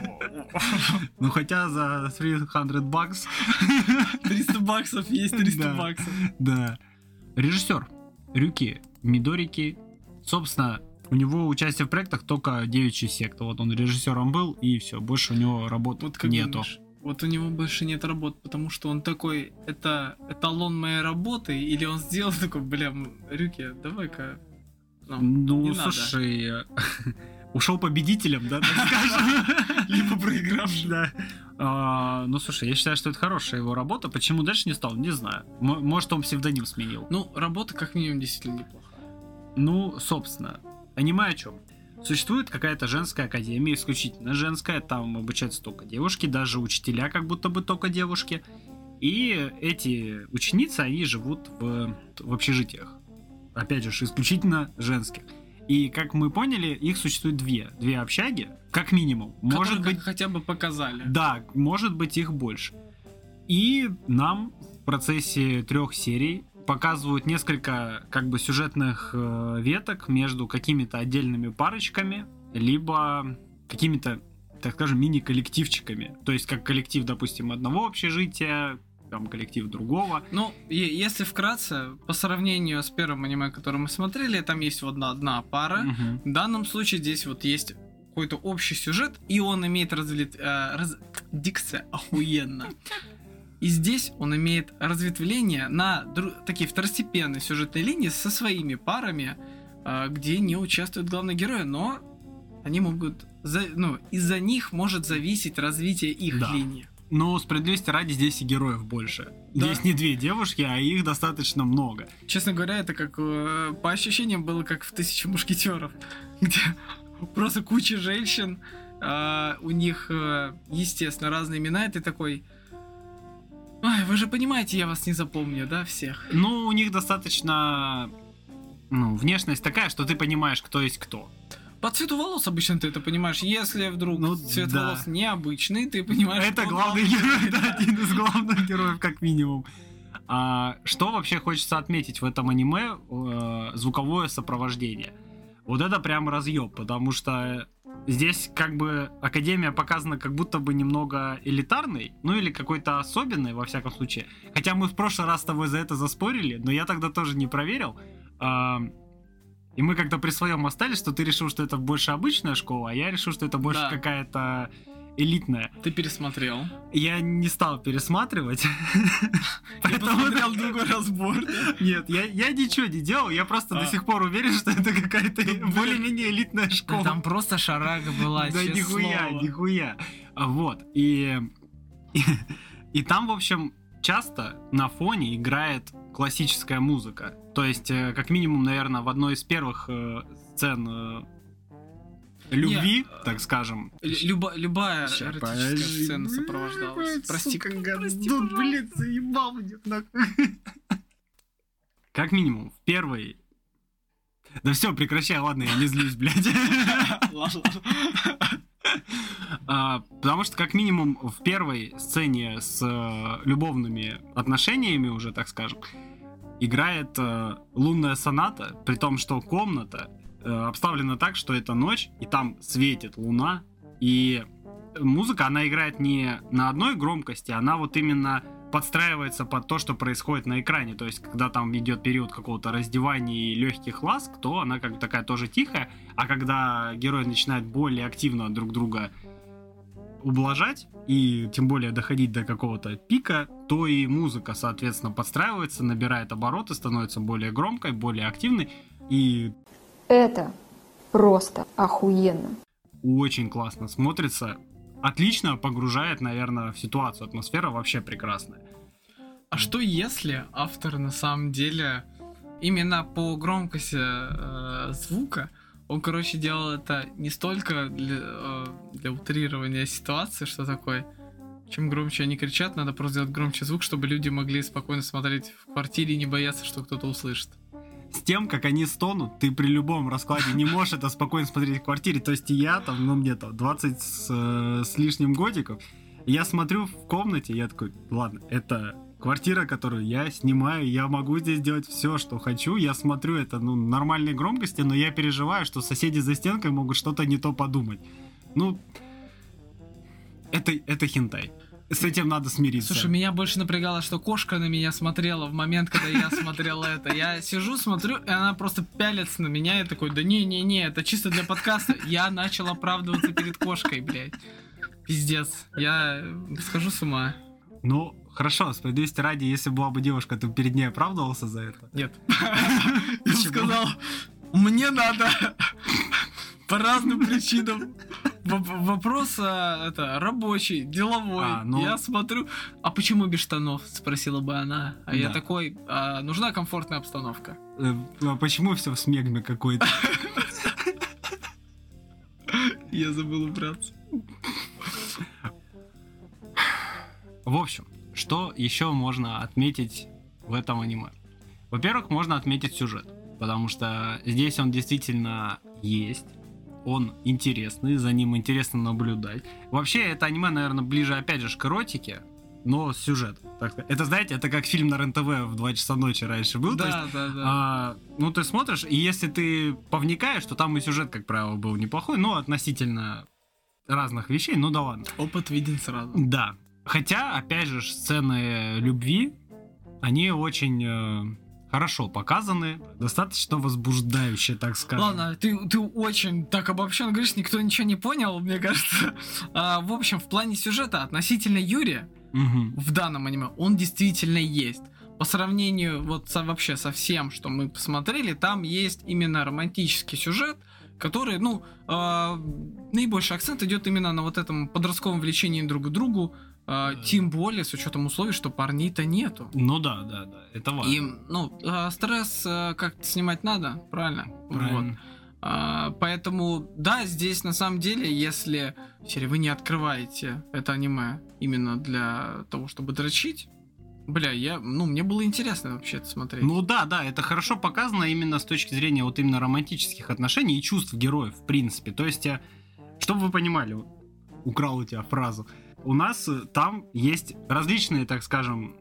Ну, хотя за 300 бакс
300 баксов есть 300
Да.
баксов.
Да. Режиссер Рюки Мидорики. Собственно, у него участие в проектах только девичья секта. Вот он режиссером был, и все, больше у него работ
Вот
нету.
думаешь, вот у него больше нет работ, потому что он такой, это эталон моей работы, или он сделал такой, бля, Рюки, давай-ка Ну,
Ну, слушай, ушел победителем, да, так скажем.
Либо проигравшим.
Да. А, Ну, слушай, я считаю, что это хорошая его работа. Почему дальше не стал, не знаю. М- Может, он псевдоним сменил.
Ну, работа как минимум действительно неплохая.
Ну, собственно, аниме о чем? Существует какая-то женская академия, исключительно женская, там обучаются только девушки, даже учителя как будто бы только девушки. И эти ученицы, они живут в, в общежитиях. Опять же, исключительно женских. И, как мы поняли, их существует две. Две общаги, как минимум. Может
Которые
быть,
хотя бы показали.
да, может быть их больше. И нам в процессе трех серий показывают несколько как бы сюжетных э, веток между какими-то отдельными парочками, либо какими-то, так скажем, мини-коллективчиками. То есть как коллектив, допустим, одного общежития, там коллектив другого.
Ну, если вкратце, по сравнению с первым аниме, которое мы смотрели, там есть вот одна, одна пара.
Мгм.
В данном случае здесь вот есть какой-то общий сюжет, и он имеет разлит... э, раз- Дикция охуенно. И здесь он имеет разветвление на дру- такие второстепенные сюжетные линии со своими парами, э, где не участвуют главные герои, но они могут... за- Ну, из-за них может зависеть развитие их
Да.
линии.
Но справедливости ради здесь и героев больше.
Да.
Здесь не две девушки, а их достаточно много.
Честно говоря, это как э, по ощущениям было как в тысяче мушкетеров, где просто куча женщин, а, у них, э, естественно, разные имена, и ты такой. Ай, вы же понимаете, я вас не запомню, да, всех.
Ну, у них достаточно ну, внешность такая, что ты понимаешь, кто есть кто.
По цвету волос обычно ты это понимаешь. Если вдруг
Ну,
цвет
да.
волос необычный, ты понимаешь,
Это
кто
главный герой, да, один из главных героев, как минимум. А, что вообще хочется отметить в этом аниме? Э, звуковое сопровождение. Вот это прям разъеб, потому что здесь как бы Академия показана как будто бы немного элитарной, ну или какой-то особенной, во всяком случае. Хотя мы в прошлый раз с тобой за это заспорили, но я тогда тоже не проверил. И мы как-то при своем остались, что ты решил, что это больше обычная школа, а я решил, что это больше
Да.
какая-то элитная.
Ты пересмотрел.
Я не стал пересматривать.
Я
Поэтому-
посмотрел другой разбор.
Нет, я, ничего не делал, я просто
А.
до сих пор уверен, что это какая-то более-менее элитная школа.
Там просто шарага была,
Да нихуя, нихуя. А, Вот, и, и, и там, в общем, часто на фоне играет классическая музыка. То есть, э, как минимум, наверное, в одной из первых э, сцен э, любви,
Не,
так скажем.
Лю- люба- любая
Ща,
эротическая
подожди.
сцена сопровождалась.
Ой,
Прости,
сука,
прости,
говно,
пожалуйста.
блин, заебал мне нахуй. Как минимум, в первой... Да все, прекращай, ладно, я не злюсь, блядь.
Ладно, ладно.
А, Потому что, как минимум, в первой сцене с э, любовными отношениями уже, так скажем, играет э, лунная соната, при том, что комната э, обставлена так, что это ночь, и там светит луна, и музыка, она играет не на одной громкости, она вот именно подстраивается под то, что происходит на экране. То есть, когда там идет период какого-то раздевания и легких ласк, то она как бы такая тоже тихая. А когда герои начинают более активно друг друга ублажать и тем более доходить до какого-то пика, то и музыка, соответственно, подстраивается, набирает обороты, становится более громкой, более активной и
Это просто охуенно.
очень классно смотрится. Отлично погружает, наверное, в ситуацию. Атмосфера вообще прекрасная.
А что если автор на самом деле именно по громкости э, звука он, короче, делал это не столько для, э, для утрирования ситуации, что такое. Чем громче они кричат, надо просто сделать громче звук, чтобы люди могли спокойно смотреть в квартире и не бояться, что кто-то услышит.
С тем, как они стонут, ты при любом раскладе не можешь это спокойно смотреть в квартире. То есть я там, ну мне там 20 с, э, с лишним годиков, я смотрю в комнате, я такой, ладно, это квартира, которую я снимаю, я могу здесь делать все, что хочу, я смотрю это, ну, нормальной громкости, но я переживаю, что соседи за стенкой могут что-то не то подумать. Ну, это, это хентай. С этим надо смириться.
Слушай, меня больше напрягало, что кошка на меня смотрела в момент, когда я смотрел это. Я сижу, смотрю, и она просто пялится на меня, и такой, да не-не-не, это чисто для подкаста. Я начал оправдываться перед кошкой, блядь. Пиздец, я схожу с ума.
Ну, хорошо, справедливости ради, если была бы девушка, ты перед ней оправдывался за это?
Нет. Я сказал, Мне надо по разным причинам. Воп- Вопрос а, это рабочий, деловой.
А, ну-
Я смотрю, а почему без штанов? Спросила бы она. А я
Да.
такой, «А, нужна комфортная обстановка.
Э, а почему все в смегме какой-то?
Я забыл убраться.
В общем, что еще можно отметить в этом аниме? Во-первых, можно отметить сюжет, потому что здесь он действительно есть, он интересный, за ним интересно наблюдать. Вообще, это аниме, наверное, ближе, опять же, к эротике, но сюжет. Так сказать. Это, знаете, это как фильм на РЕН-ТВ в 2 часа ночи раньше был. то есть,
Да, да, да.
а, ну, ты смотришь, и если ты повникаешь, то там и сюжет, как правило, был неплохой, но относительно разных вещей, ну да ладно.
Опыт виден сразу.
Да. Хотя, опять же, сцены любви, они очень э, хорошо показаны, достаточно возбуждающие, так скажем.
Ладно, ты, ты очень так обобщенно говоришь, никто ничего не понял, мне кажется. А, в общем, в плане сюжета относительно Юрия
Мгм.
в данном аниме он действительно есть. По сравнению вот со, вообще со всем, что мы посмотрели, там есть именно романтический сюжет, который, ну, э, наибольший акцент идет именно на вот этом подростковом влечении друг к другу, э, тем более с учетом условий, что парней-то нету.
Ну да, да, да, это важно.
И, ну, э, стресс э, как-то снимать надо, правильно? Вот.
Правильно.
А, поэтому, да, здесь на самом деле, если, если вы не открываете это аниме именно для того, чтобы дрочить, бля, я, ну, мне было интересно вообще это смотреть.
Ну да, да, это хорошо показано именно с точки зрения вот именно романтических отношений и чувств героев, в принципе. То есть, э, чтобы вы понимали, украл у тебя фразу, у нас э, там есть различные, так скажем,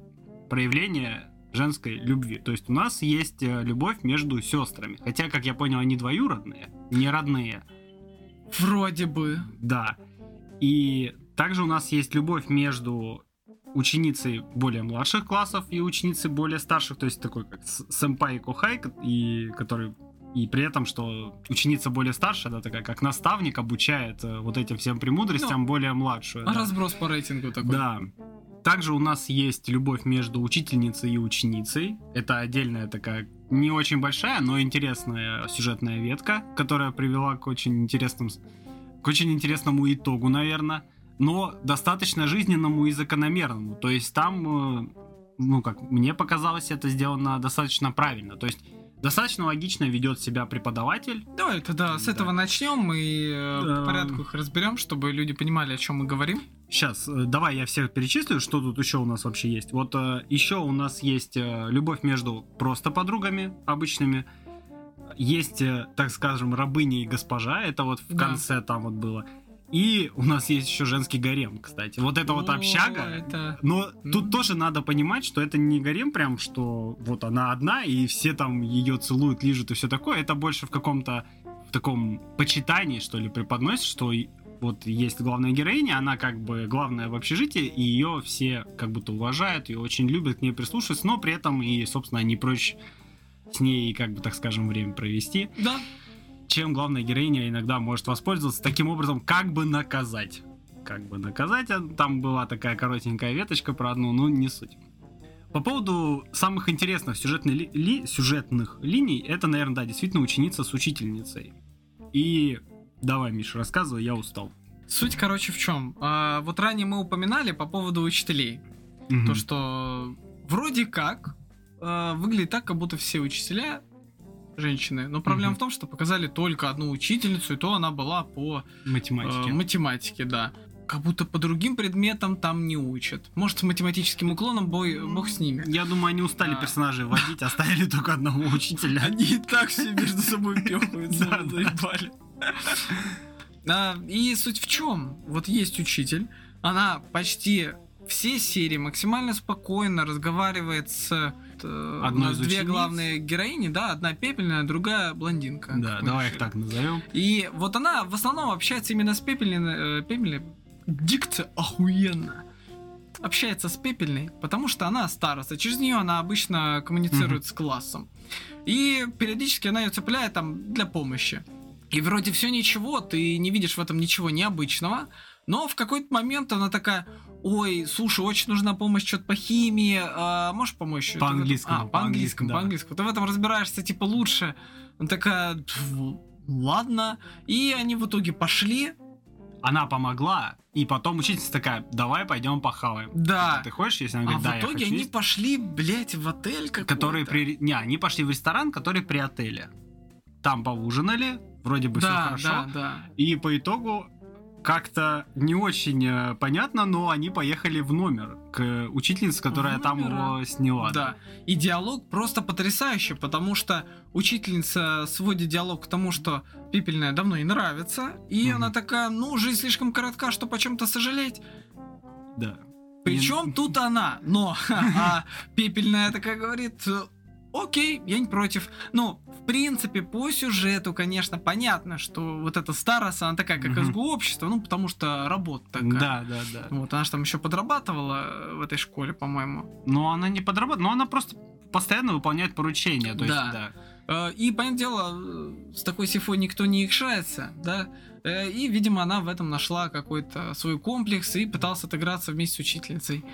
проявления женской любви. То есть у нас есть э, любовь между сестрами. Хотя, как я понял, они двоюродные, не родные.
Вроде бы.
Да. И также у нас есть любовь между ученицей более младших классов и ученицей более старших, то есть такой как сэмпай и кохай, ко- и который и при этом, что ученица более старшая, да, такая как наставник обучает э, вот этим всем премудростям более младшую. да.
Разброс по рейтингу такой.
Да. Также у нас есть любовь между учительницей и ученицей. Это отдельная такая не очень большая, но интересная сюжетная ветка, которая привела к очень интересным, к очень интересному итогу, наверное. Но достаточно жизненному и закономерному. То есть там, э, ну как мне показалось, это сделано достаточно правильно. То есть достаточно логично ведет себя преподаватель.
Давай тогда с
Да.
этого начнем и э,
Да.
по порядку их разберем, чтобы люди понимали, о чем мы говорим.
Сейчас, э, давай я всех перечислю, что тут еще у нас вообще есть. Вот э, еще у нас есть э, любовь между просто подругами обычными. Есть, э, так скажем, рабыня и госпожа. Это вот в
Да.
конце там вот было. И у нас есть еще женский гарем, кстати. Вот это вот
О,
общага.
Это...
Но тут
М.
тоже надо понимать, что это не гарем прям, что вот она одна, и все там ее целуют, лижут и все такое. Это больше в каком-то в таком почитании, что ли, преподносит, что вот есть главная героиня, она как бы главная в общежитии, и ее все как будто уважают, ее очень любят, к ней прислушиваются, но при этом и, собственно, не прочь с ней, как бы, так скажем, время провести,
Да,
чем главная героиня иногда может воспользоваться таким образом, как бы наказать. Как бы наказать, а там была такая коротенькая веточка про одну, ну не суть. По поводу самых интересных сюжетных, ли- ли- сюжетных линий, это, наверное, да, действительно ученица с учительницей. И давай, Миша, рассказывай, я устал.
Суть, короче, в чем? вот ранее мы упоминали по поводу учителей.
Мгм.
То, что вроде как э, выглядит так, как будто все учителя женщины. Но проблема
Мгм.
в том, что показали только одну учительницу, и то она была по э,
математики.
математике, да. Как будто по другим предметам там не учат. Может, с математическим уклоном бой, бог с ними.
Я думаю, они устали
А.
персонажей водить, оставили только одного учителя.
Они и так все между собой пехаются, заебали. А, И суть в чем? Вот есть учитель, она почти все серии максимально спокойно разговаривает с э, у нас
из
две
учениц.
главные героини, да, одна пепельная, другая блондинка.
Да, давай их так назовем.
И вот она в основном общается именно с пепельной, э, пепельной. Дикция охуенно. Общается с пепельной, потому что она староста. Через нее она обычно коммуницирует с классом. И периодически она ее цепляет там для помощи. И вроде все ничего, ты не видишь в этом ничего необычного. Но в какой-то момент она такая, ой, слушай, очень нужна помощь что-то по химии, а, можешь помочь?
По-английскому,
А, по-английскому,
да.
по-английскому. Ты в этом разбираешься, типа, лучше. Она такая, «Пф, ладно. И они в итоге пошли.
Она помогла, и потом учительница такая, давай пойдем похаваем.
Да.
Ты хочешь, если она
А
говорит, да,
в
я
итоге
хочу
они
есть».
пошли, блядь, в отель какой-то.
Которые при... Не, они пошли в ресторан, который при отеле. Там поужинали, вроде бы все
Да,
хорошо.
да, да.
И по итогу как-то не очень э, понятно, но они поехали в номер к учительнице, которая там его сняла.
Да. И диалог просто потрясающий, потому что учительница сводит диалог к тому, что Пепельная давно ей нравится, и
Мгм.
она такая, ну, жизнь слишком коротка, чтобы о чем-то сожалеть.
Да.
Причем тут она, но а Пепельная такая говорит, окей, я не против. Ну, в принципе, по сюжету, конечно, понятно, что вот эта старость, она такая, как
Мгм.
СГУ общество, ну, потому что работа такая.
Да, да, да.
Вот, она же там еще подрабатывала э, в этой школе, по-моему.
Но она не подрабатывает, но она просто постоянно выполняет поручения. То есть,
Да.
да.
Э, И, понятное дело, э, с такой сифой никто не икшается, да. И, видимо, она в этом нашла какой-то свой комплекс и пыталась отыграться вместе с учительницей.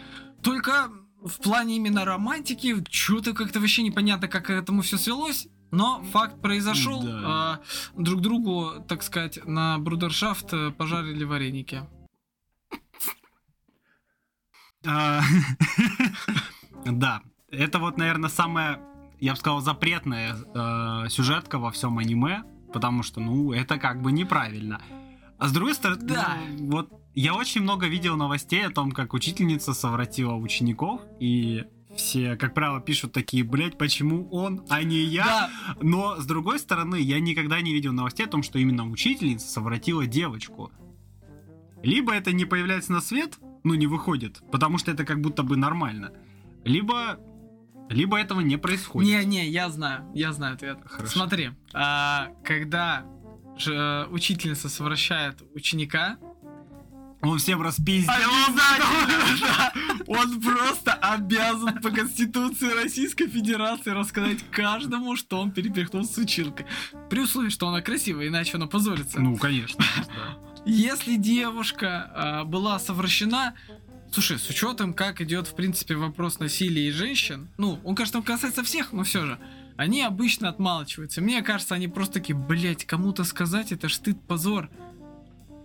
Только в плане именно романтики, что-то как-то вообще непонятно, как к этому все свелось. Но факт произошел.
Да.
э, Друг другу, так сказать, на брудершафт э, пожарили вареники.
А, Да, это вот, наверное, самая, я бы сказал, запретная э, сюжетка во всем аниме, потому что, ну, это как бы неправильно. А с другой стороны,
Да.
вот я очень много видел новостей о том, как учительница совратила учеников, и все, как правило, пишут такие, блядь, почему он, а не я?
Да,
Но, с другой стороны, я никогда не видел новостей о том, что именно учительница совратила девочку. Либо это не появляется на свет, ну, не выходит, потому что это как будто бы нормально. Либо, либо этого не происходит.
Не-не, я знаю, я знаю ответ.
Хорошо.
Смотри, а, когда же э, учительница совращает ученика,
Он всем распиздил.
Да. Он просто обязан по Конституции Российской Федерации рассказать каждому, что он перепихнул с училкой. При условии, что она красивая, иначе она позорится.
Ну, конечно.
Если девушка а, была совращена, слушай, с учетом, как идет, в принципе, вопрос насилия и женщин, ну, он, конечно, касается всех, но все же, они обычно отмалчиваются. Мне кажется, они просто такие, блять, кому-то сказать, это ж стыд, позор.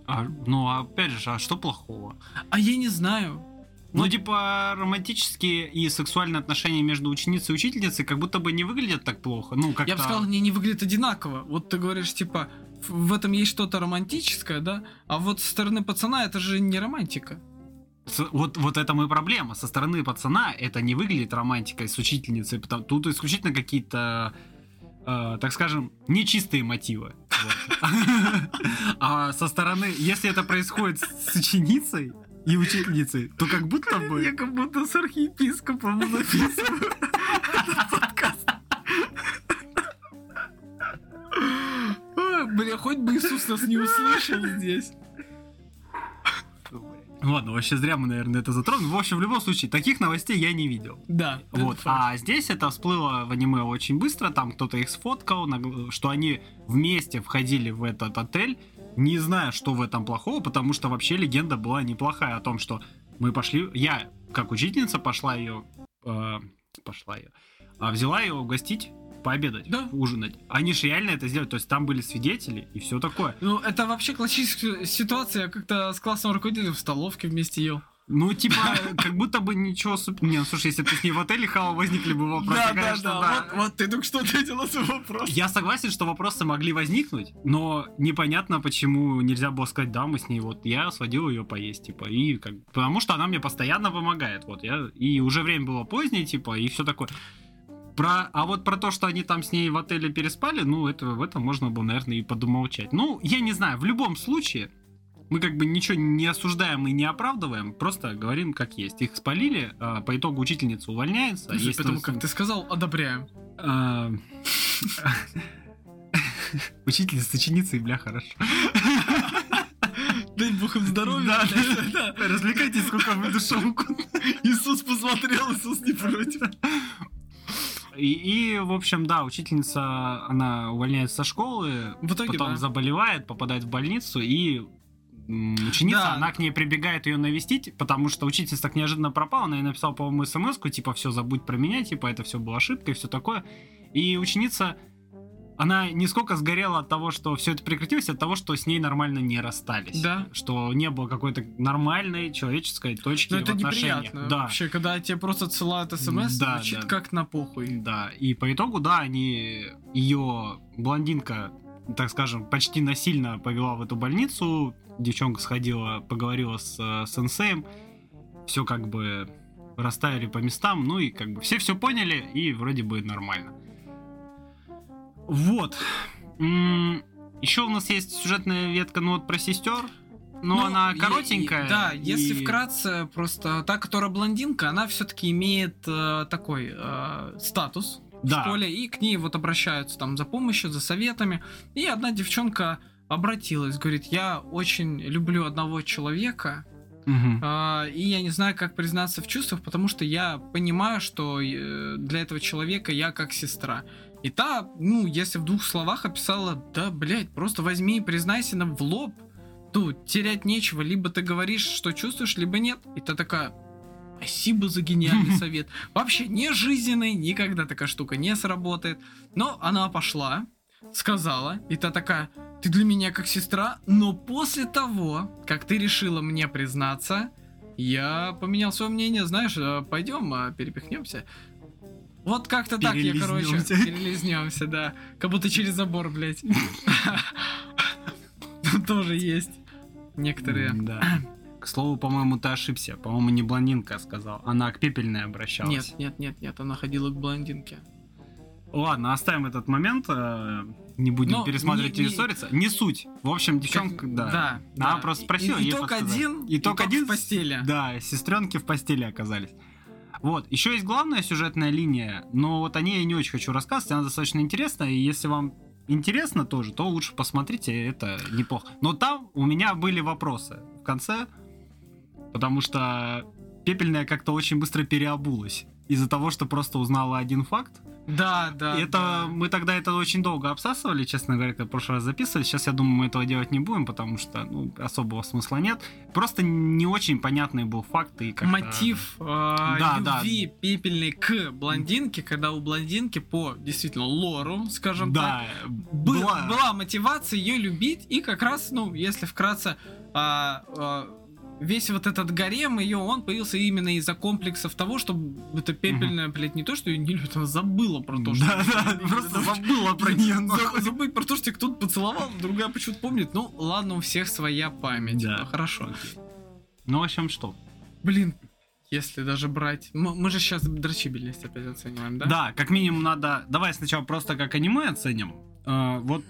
А, ну, опять же, а что плохого?
А я не знаю.
Ну,
Вот.
типа, романтические и сексуальные отношения между ученицей и учительницей как будто бы не выглядят так плохо. Ну, как
Я бы сказал, они не выглядят одинаково. Вот ты говоришь, типа, в- этом есть что-то романтическое, да? А вот со стороны пацана это же не романтика.
С- Вот, вот это и проблема. Со стороны пацана это не выглядит романтикой с учительницей. Потому, тут исключительно какие-то, э, так скажем, нечистые мотивы. А со стороны, если это происходит с ученицей и учительницей, то как будто бы...
как будто с архиепископом записываю этот подкаст. Бля, хоть бы Иисус нас не услышал здесь.
Ладно, вообще зря мы, наверное, это затронули. В общем, в любом случае, таких новостей я не видел.
Да.
Вот. А здесь это всплыло в аниме очень быстро. Там кто-то их сфоткал, что они вместе входили в этот отель, не зная, что в этом плохого, потому что вообще легенда была неплохая о том, что мы пошли. Я, как учительница, пошла ее. пошла ее. взяла ее угостить, пообедать,
Да.
ужинать. Они же реально это сделали. То есть там были свидетели и все такое.
Ну, это вообще классическая ситуация. Я как-то с классным руководителем в столовке вместе ел.
Ну, типа, как будто бы ничего супер... Не, ну, слушай, если бы ты с ней в отеле хавал, возникли бы вопросы, конечно, да.
Вот, вот ты только что ответил на свой вопрос.
Я согласен, что вопросы могли возникнуть, но непонятно, почему нельзя было сказать, да, мы с ней вот, я сводил ее поесть, типа, и как, потому что она мне постоянно помогает, вот, я, и уже время было позднее, типа, и все такое. Про, а вот про то, что они там с ней в отеле переспали, ну, это, в этом можно было, наверное, и подумолчать. Ну, я не знаю, в любом случае, мы как бы ничего не осуждаем и не оправдываем, просто говорим как есть. Их спалили, а, по итогу учительница увольняется.
Слушай,
есть
Поэтому,
там-
как ты сказал, одобряем.
а, Учительница с ученицей, бля, хорошо.
Дай бог им здоровья.
Да,
блядь, да.
Развлекайтесь, сколько вы душонку.
Иисус посмотрел, Иисус не против.
И, и, в общем, да, учительница, она увольняется со школы,
В итоге,
потом
да.
заболевает, попадает в больницу, и ученица,
Да.
она к ней прибегает ее навестить, потому что учительница так неожиданно пропала, она ей написала, по-моему, смс типа, все, забудь про меня, типа, это все было ошибкой и все такое. И ученица, она не сколько сгорела от того, что все это прекратилось, от того, что с ней нормально не расстались.
Да.
Что не было какой-то нормальной человеческой точки в
это
отношениях.
неприятно.
Да.
Вообще, когда тебе просто отсылают смс,
Да,
звучит
да.
как на похуй.
Да, и по итогу, да, они ее блондинка, так скажем, почти насильно повела в эту больницу. Девчонка сходила, поговорила с э, сенсеем. Все как бы расставили по местам, ну и как бы все все поняли, и вроде бы нормально. Вот. Еще у нас есть сюжетная ветка, ну вот про сестер. Но
Ну,
она
и-
коротенькая.
и- да, если
и-
вкратце, просто та, которая блондинка, она все-таки имеет э, такой э, статус
Да.
в школе, и к ней вот обращаются там за помощью, за советами. И одна девчонка обратилась, говорит, я очень люблю одного человека,
Мгм.
а, и я не знаю, как признаться в чувствах, потому что я понимаю, что э, для этого человека я как сестра. И та, ну, если в двух словах описала, да, блядь, просто возьми и признайся нам в лоб. Тут терять нечего, либо ты говоришь, что чувствуешь, либо нет. И та такая, спасибо за гениальный совет. Вообще не жизненный, никогда такая штука не сработает. Но она пошла, сказала, и та такая, ты для меня как сестра, но после того, как ты решила мне признаться, я поменял свое мнение, знаешь, пойдем перепихнемся. Вот как-то так я, короче, перелизнемся, да. Как будто через забор, блядь. Тоже есть некоторые.
Да. К слову, по-моему, ты ошибся. По-моему, не блондинка сказал. Она к пепельной обращалась.
Нет, нет, нет, нет, она ходила к блондинке.
Ладно, оставим этот момент. э, Не будем
Но
пересматривать
не-
и
не-
ссориться. Не суть. В общем, девчонка,
Как-
да.
да,
Она
да.
просто
И-
спросила.
и- итог
подсказали.
один,
Итог
итог
один.
в постели.
Да, сестренки в постели оказались. Вот, еще есть главная сюжетная линия, но вот о ней я не очень хочу рассказывать, она достаточно интересная, и если вам интересно тоже, то лучше посмотрите, это неплохо. Но там у меня были вопросы в конце, потому что Пепельная как-то очень быстро переобулась из-за того, что просто узнала один факт.
Да, да.
это
да.
мы тогда это очень долго обсасывали, честно говоря, когда в прошлый раз записывали. Сейчас я думаю, мы этого делать не будем, потому что ну, особого смысла нет. Просто не очень понятный был факт и как
мотив э,
Да, да.
любви пепельной к блондинке, когда у блондинки по действительно лору, скажем так,
Да,
бы-
была.
была мотивация ее любить, и как раз, ну, если вкратце, а, а, весь вот этот гарем ее, он появился именно из-за комплексов того, что это пепельная, блядь, не то, что ее не любит, она забыла про то, что...
Да, да, просто забыла про нее.
За- Забыть про то, что кто-то поцеловал, другая почему-то помнит. Ну, ладно, у всех своя память.
Да.
Ну, Хорошо.
Ну, в общем, что?
Блин, если даже брать... м- Мы же сейчас дрочибельность опять оцениваем, да?
Да, как минимум надо... Давай сначала просто как аниме оценим. Э, Вот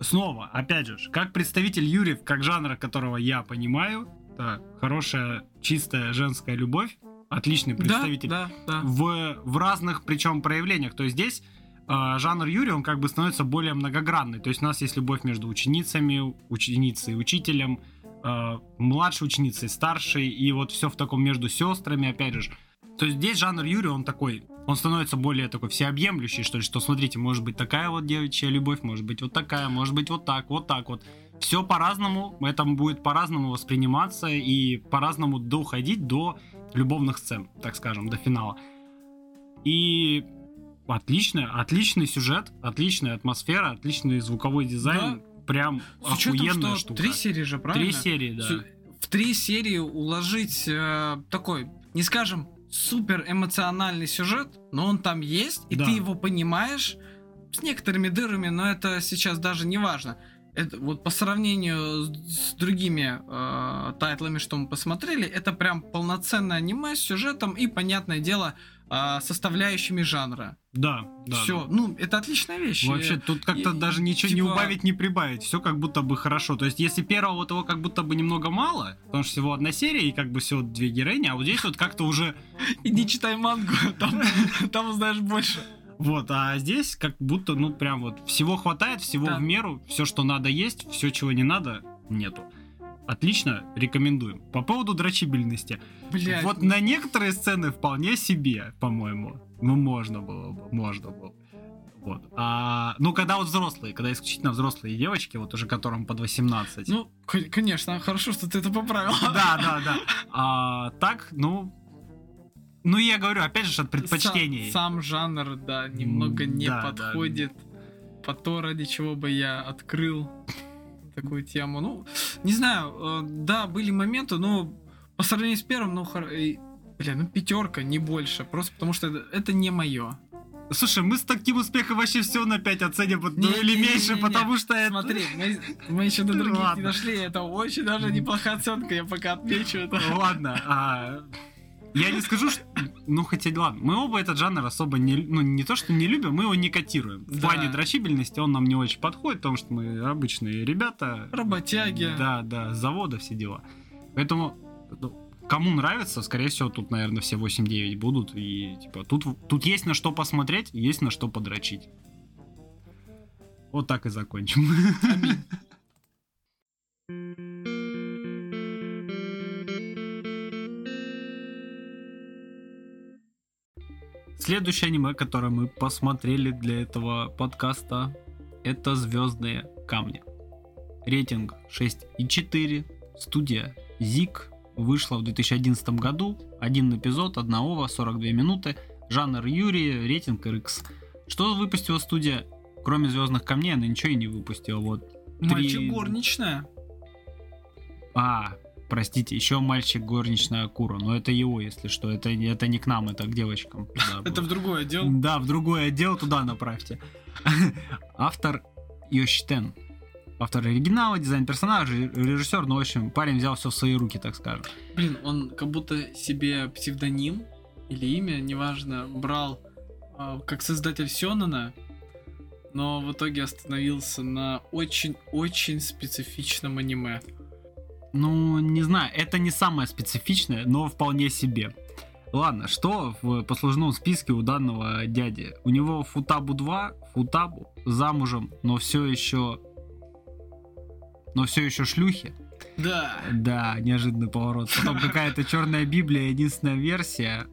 снова, опять же, как представитель Юрьев, как жанра, которого я понимаю, это хорошая, чистая женская любовь, отличный
Да,
представитель.
да, да.
в, в разных причем проявлениях. То есть здесь э, жанр Юрия, он как бы становится более многогранный. То есть у нас есть любовь между ученицами, ученицей и учителем, э, младшей ученицей, старшей, и вот все в таком между сестрами, опять же. То есть здесь жанр Юрия, он такой, он становится более такой всеобъемлющий, что ли, что смотрите, может быть такая вот девичья любовь, может быть вот такая, может быть вот так, вот так вот. Все по-разному, это будет по-разному восприниматься и по-разному доходить до любовных сцен, так скажем, до финала. И отлично, отличный сюжет, отличная атмосфера, отличный звуковой дизайн, прям
С учетом,
охуенная
что
штука.
три серии же, правильно?
Три серии, да.
В три серии уложить э, такой, не скажем, супер эмоциональный сюжет, но он там есть, и
Да.
ты его понимаешь с некоторыми дырами, но это сейчас даже не важно. Это вот по сравнению с, с другими э, тайтлами, что мы посмотрели, это прям полноценное аниме с сюжетом и, понятное дело, э, составляющими жанра.
Да, да.
Все,
да.
ну, это отличная вещь.
Вообще, тут как-то
и-
даже ничего не
типа-
убавить, не прибавить. Все как будто бы хорошо. То есть, если первого вот его как будто бы немного мало, потому что всего одна серия и как бы всего две героини, а вот здесь вот как-то уже
Иди читай мангу, там, там узнаешь больше.
Вот, а здесь как будто, ну, прям вот всего хватает, всего
Да.
в меру, все, что надо есть, все, чего не надо, нету. Отлично, рекомендуем. По поводу дрочибельности.
Блядь.
Вот на некоторые сцены вполне себе, по-моему. Ну, можно было бы, можно было. бы. Вот. А, ну, когда вот взрослые, когда исключительно взрослые девочки, вот уже которым под 18.
Ну, конечно, хорошо, что ты это поправил.
да, да, да. А так, ну... Ну, я говорю, опять же, от предпочтений.
Сам, сам жанр, да, немного не
да, да.
подходит по то, ради чего бы я открыл такую тему. Ну, не знаю, э, да, были моменты, но по сравнению с первым, ну, хор- бля, ну, пятерка, не больше. Просто потому что это, это не мое.
Слушай, мы с таким успехом вообще все на 5 оценим, ну,
Не,
или
не, не,
меньше,
не, не.
потому что это...
Смотри, мы, мы еще до других
Ладно.
не дошли, это очень даже неплохая оценка, я пока отмечу это.
Ладно, а, я не скажу, что... Ну, хотя, ладно, мы оба этот жанр особо не... Ну, не то, что не любим, мы его не котируем. В
Да.
плане дрочибельности он нам не очень подходит, потому что мы обычные ребята.
Работяги.
Да, да, завода все дела. Поэтому, ну, кому нравится, скорее всего, тут, наверное, все 8-9 будут. И, типа, тут, тут есть на что посмотреть, есть на что подрочить. Вот так и закончим.
Аминь.
Следующее аниме, которое мы посмотрели для этого подкаста, это Звездные камни. Рейтинг 6,4. Студия Зик вышла в 2011 году. Один эпизод, одна ова, 42 минуты. Жанр Юрий, рейтинг RX. Что выпустила студия? Кроме Звездных камней, она ничего и не выпустила. Вот.
Мальчик
Три-
горничная.
А, простите, еще мальчик горничная Акура. Но это его, если что. Это, это не к нам, это к девочкам.
Это в другой отдел.
Да, в другой отдел туда направьте. Автор Йошитен. Автор оригинала, дизайн персонажа, режиссер, ну, в общем, парень взял все в свои руки, так скажем.
Блин, он как будто себе псевдоним или имя, неважно, брал а, как создатель Сёнона, но в итоге остановился на очень-очень специфичном аниме.
Ну, не знаю, это не самое специфичное, но вполне себе. Ладно, что в послужном списке у данного дяди? У него Футабу 2, Футабу замужем, но все еще... Но все еще шлюхи.
Да.
Да, неожиданный поворот. Потом какая-то черная Библия, единственная версия.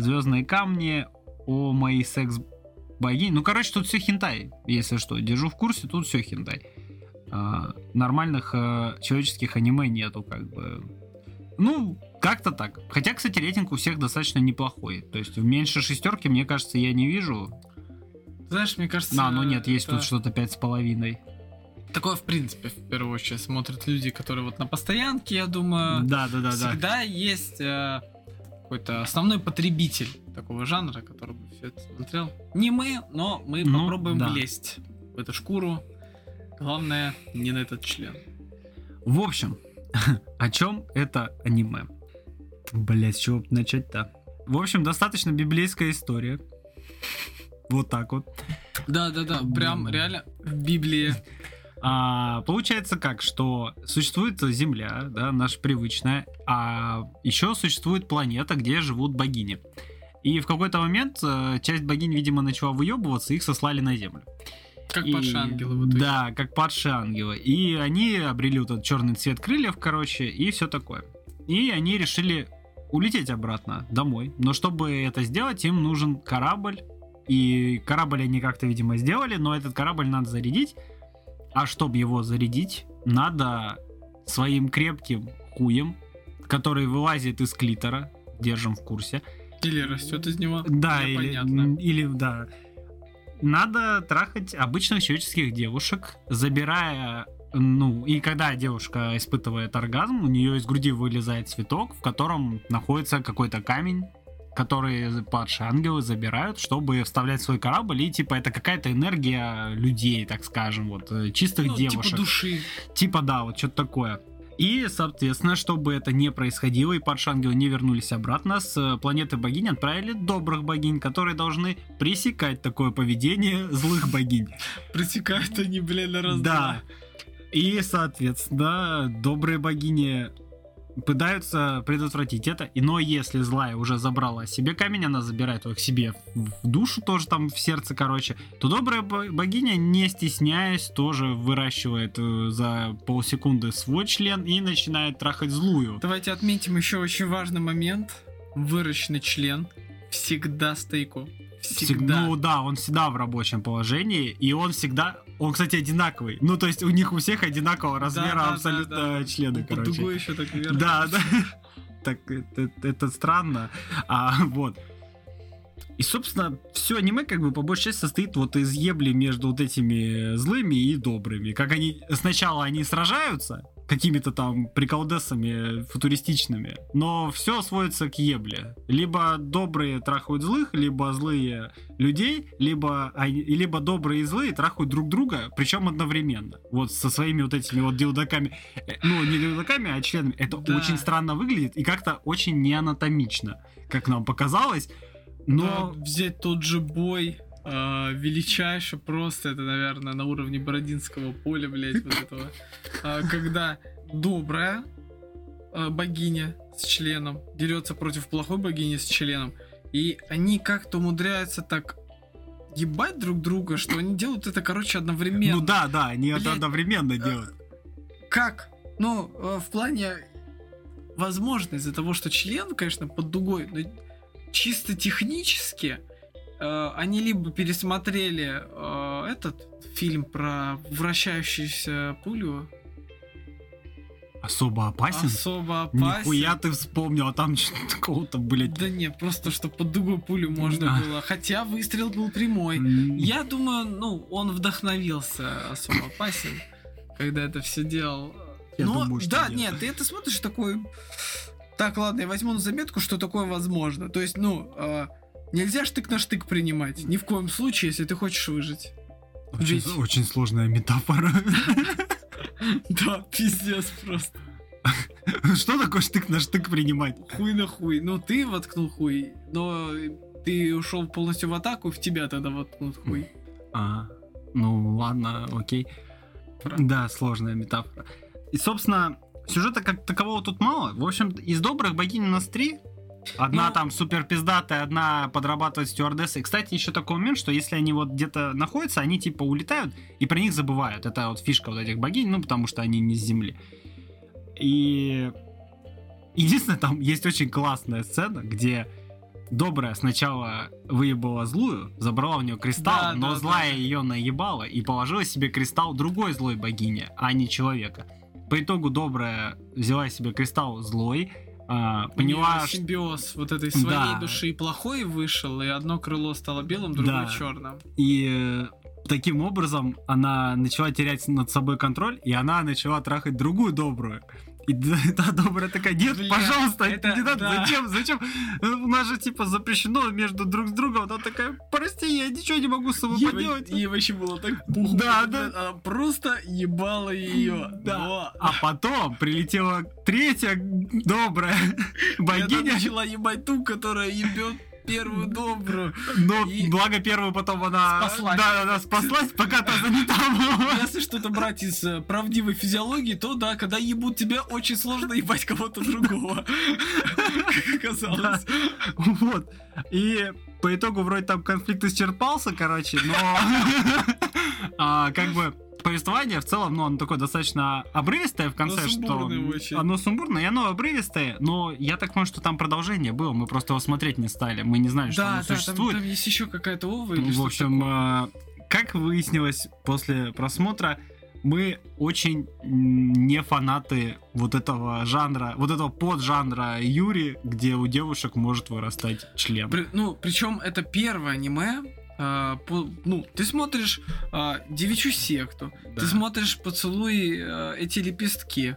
Звездные камни о моей секс богине. Ну, короче, тут все хентай, если что. Держу в курсе, тут все хентай. А, Нормальных э, человеческих аниме нету, как бы. Ну, как-то так. Хотя, кстати, рейтинг у всех достаточно неплохой. То есть в меньше шестерки, мне кажется, я не вижу.
Знаешь, мне кажется...
А, ну нет, есть
это
тут что-то пять с половиной.
Такое, в принципе, в первую очередь смотрят люди, которые вот на постоянке, я думаю.
Да, да, да, да.
всегда есть э, какой-то основной потребитель такого жанра, который бы все это смотрел. Не мы, но мы
Ну,
попробуем
да.
влезть в эту шкуру. Главное, не на этот член.
В общем, о чем это аниме? Блять, с чего начать-то? В общем, достаточно библейская история. Вот так вот.
Да-да-да, прям реально в Библии.
А, получается как, что существует Земля, да, наша привычная, а еще существует планета, где живут богини. И в какой-то момент э, часть богинь, видимо, начала выебываться, их сослали на Землю.
Как
И-
падшие ангелы в итоге.
Да, как падшие ангелы. И они обрели вот этот черный цвет крыльев, короче, и все такое. И они решили улететь обратно домой. Но чтобы это сделать, им нужен корабль. И корабль они как-то, видимо, сделали, но этот корабль надо зарядить. А чтобы его зарядить, надо своим крепким хуем, который вылазит из клитора, держим в курсе,
Или растет из него.
да, или,
понятно.
или да. Надо трахать обычных человеческих девушек, забирая, ну, и когда девушка испытывает оргазм, у нее из груди вылезает цветок, в котором находится какой-то камень, который падшие ангелы забирают, чтобы вставлять свой корабль, и типа это какая-то энергия людей, так скажем, вот, э, чистых
Ну,
девушек.
Типа души.
Типа да, вот что-то такое. И, соответственно, чтобы это не происходило и падшие ангелы не вернулись обратно, с э, планеты богинь отправили добрых богинь, которые должны пресекать такое поведение злых богинь.
Пресекают они, блин, на раз
Да. И, соответственно, добрые богини пытаются предотвратить это. И, но если злая уже забрала себе камень, она забирает его к себе в душу, тоже там в сердце, короче, то добрая бо- богиня, не стесняясь, тоже выращивает э, за полсекунды свой член и начинает трахать злую.
Давайте отметим еще очень важный момент. Выращенный член всегда стейку.
Всег-
Всегда.
Ну да, он всегда в рабочем положении, и он всегда, он, кстати, одинаковый. Ну, то есть у них у всех одинакового размера
да,
абсолютно
да, да.
члены,
Под
короче.
дугой еще так вверх.
Да, да. Так это, это странно. А вот. И, собственно, все аниме как бы по большей части состоит вот из ебли между вот этими злыми и добрыми. Как они сначала они сражаются какими-то там приколдесами футуристичными, но все сводится к ебле. Либо добрые трахают злых, либо злые людей, либо, либо добрые и злые трахают друг друга, причем одновременно. Вот со своими вот этими вот дилдаками. Э, Ну, не дилдаками, а членами. Это
Да.
очень странно выглядит и как-то очень неанатомично, как нам показалось. Но
Да, взять тот же бой, величайший просто, это, наверное, на уровне Бородинского поля, блядь, вот этого. А, когда добрая а, богиня с членом дерется против плохой богини с членом, и они как-то умудряются так ебать друг друга, что они делают это, короче, одновременно.
Ну да, да, они это
Блядь,
одновременно
э,
делают.
Как? Ну, э, в плане, возможно, из-за того, что член, конечно, под дугой, но чисто технически э, они либо пересмотрели э, этот фильм про вращающуюся пулю,
Особо опасен?
особо опасен.
Нихуя ты вспомнил, а там что-то такого-то, блядь.
Да не, просто что под дугой пулю можно
Да.
было. Хотя выстрел был прямой. Я думаю, ну, он вдохновился особо опасен, когда это все делал.
Я
Но,
думаю, что
да,
нет.
нет, ты это смотришь такой. Так, ладно, я возьму на заметку, что такое возможно. То есть, ну, э, нельзя штык на штык принимать. Ни в коем случае, если ты хочешь выжить.
Очень,
ведь-
очень сложная метафора.
Да, пиздец просто.
Что такое штык на штык принимать?
Хуй на хуй. Ну, ты воткнул хуй, но ты ушел полностью в атаку, в тебя тогда воткнут хуй.
А, ну ладно, окей. Да, сложная метафора. И, собственно, сюжета как такового тут мало. В общем, из добрых богинь у нас три. Одна
Ну-
там супер пиздатая, одна подрабатывает стюардессой. Кстати, еще такой момент, что если они вот где-то находятся, они типа улетают и про них забывают. Это вот фишка вот этих богинь, ну потому что они не с земли. И единственное, там есть очень классная сцена, где добрая сначала выебала злую, забрала у нее кристалл,
Да,
но
да,
злая
да.
ее наебала и положила себе кристалл другой злой богини, а не человека. По итогу добрая взяла себе кристалл злой, а, поняла, что
симбиоз вот этой своей
Да.
души плохой вышел, и одно крыло стало белым, другое
Да.
черным.
И э, таким образом она начала терять над собой контроль, и она начала трахать другую добрую. И та добрая такая, нет,
Бля,
пожалуйста,
это
не надо,
да.
зачем, зачем? Э, У нас же типа запрещено между друг с другом. Она такая, прости, я ничего не могу с собой
Ей,
поделать.
ей вообще было так пухо.
Да, да.
Она просто ебала ее.
Да. А потом прилетела третья добрая
И она
богиня,
начала ебать ту, которая ебет первую добрую.
но
И-
благо первую потом она...
Спаслась.
Да, она спаслась, пока та занята была.
Если что-то брать из э, правдивой физиологии, то да, когда ебут тебя, очень сложно ебать кого-то другого. Как оказалось.
Вот. И по итогу вроде там конфликт исчерпался, короче, но а, как бы повествование в целом, ну, оно такое достаточно обрывистое в конце,
Оно
что
очень.
оно сумбурное, и оно обрывистое, но я так понимаю, что там продолжение было, мы просто его смотреть не стали, мы не знали, что
Да,
оно
да, там,
существует.
там есть еще какая-то ова или
в общем,
такое.
а, как выяснилось после просмотра, мы очень не фанаты вот этого жанра, вот этого поджанра Юри, где у девушек может вырастать член.
При- ну, причем это первое аниме. А, по- ну, ты смотришь а, девичью секту,
Да.
ты смотришь поцелуй а, эти лепестки.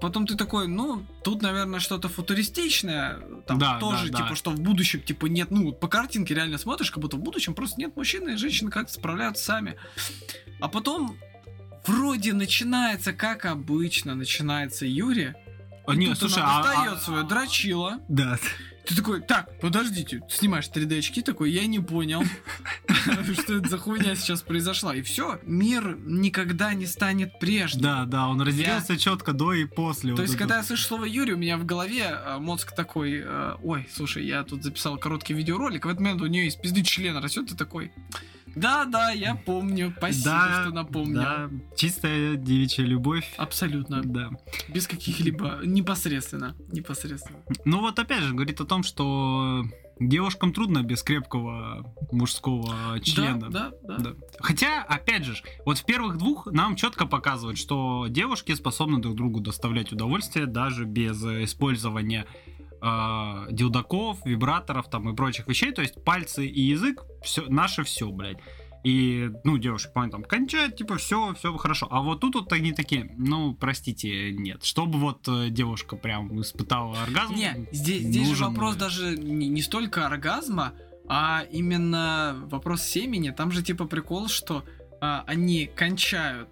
Потом ты такой, ну, тут, наверное, что-то футуристичное. Там
Да,
тоже,
да,
типа,
да.
что в будущем, типа, нет. Ну, по картинке реально смотришь, как будто в будущем просто нет мужчины и женщины как-то справляются сами. А потом вроде начинается, как обычно, начинается Юрия.
А, не,
тут
слушай,
она
а-
достает
а-
свое дрочило.
Да.
Ты такой, так, подождите, снимаешь 3D очки, такой, я не понял, что это за хуйня сейчас произошла. И все, мир никогда не станет прежним.
Да, да, он разделился четко до и после.
То есть, когда я слышу слово Юрий, у меня в голове э, мозг такой, э, ой, слушай, я тут записал короткий видеоролик, в этот момент у нее из пизды члена растет, ты такой, Да, да, я помню. Спасибо,
Да,
что напомнил.
Да, чистая девичья любовь.
Абсолютно.
Да.
Без каких-либо... Непосредственно. Непосредственно.
Ну вот опять же, говорит о том, что девушкам трудно без крепкого мужского члена.
Да, да, да.
Да. Хотя, опять же, вот в первых двух нам четко показывают, что девушки способны друг другу доставлять удовольствие даже без э, использования э, дилдаков, вибраторов там и прочих вещей. То есть пальцы и язык все, наше все, блядь. И, ну, девушки, по там, кончают, типа, все, все хорошо. А вот тут вот они такие, ну, простите, нет. Чтобы вот э, девушка прям испытала оргазм.
Не, здесь, здесь же
нужен,
вопрос
э,
даже не, не столько оргазма, а именно вопрос семени. Там же типа прикол, что а, они кончают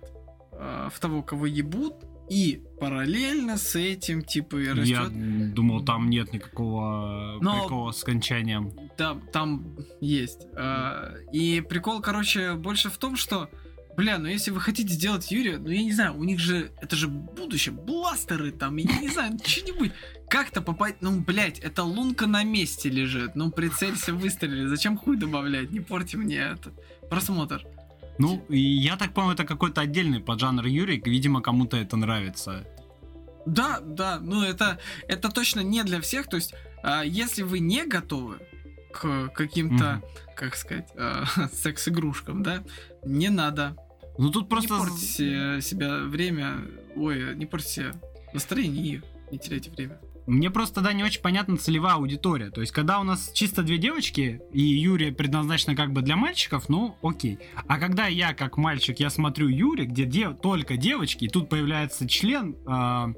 а, в того, кого ебут, и параллельно с этим типа и
Я
растет.
думал, там нет никакого
Но-
прикола с кончанием.
Да, там есть. А, и прикол, короче, больше в том, что, бля, ну если вы хотите сделать Юрия, ну я не знаю, у них же, это же будущее, бластеры там, я не знаю, что-нибудь. Как-то попасть, ну, блядь, это лунка на месте лежит, ну, прицелься, выстрели, зачем хуй добавлять, не порти мне этот просмотр.
Ну, и я так понял, это какой-то отдельный поджанр Юрик. Видимо, кому-то это нравится.
Да, да, ну это, это точно не для всех, то есть, а, если вы не готовы к каким-то, как сказать, а, секс-игрушкам, да, не надо,
Ну, тут просто...
Не портите себя время. Ой, не портите настроение и не теряйте время.
Мне просто, да, не очень понятна целевая аудитория. То есть, когда у нас чисто две девочки, и Юрия предназначена как бы для мальчиков, ну, окей. А когда я, как мальчик, я смотрю Юрия, где де- только девочки, и тут появляется член, а,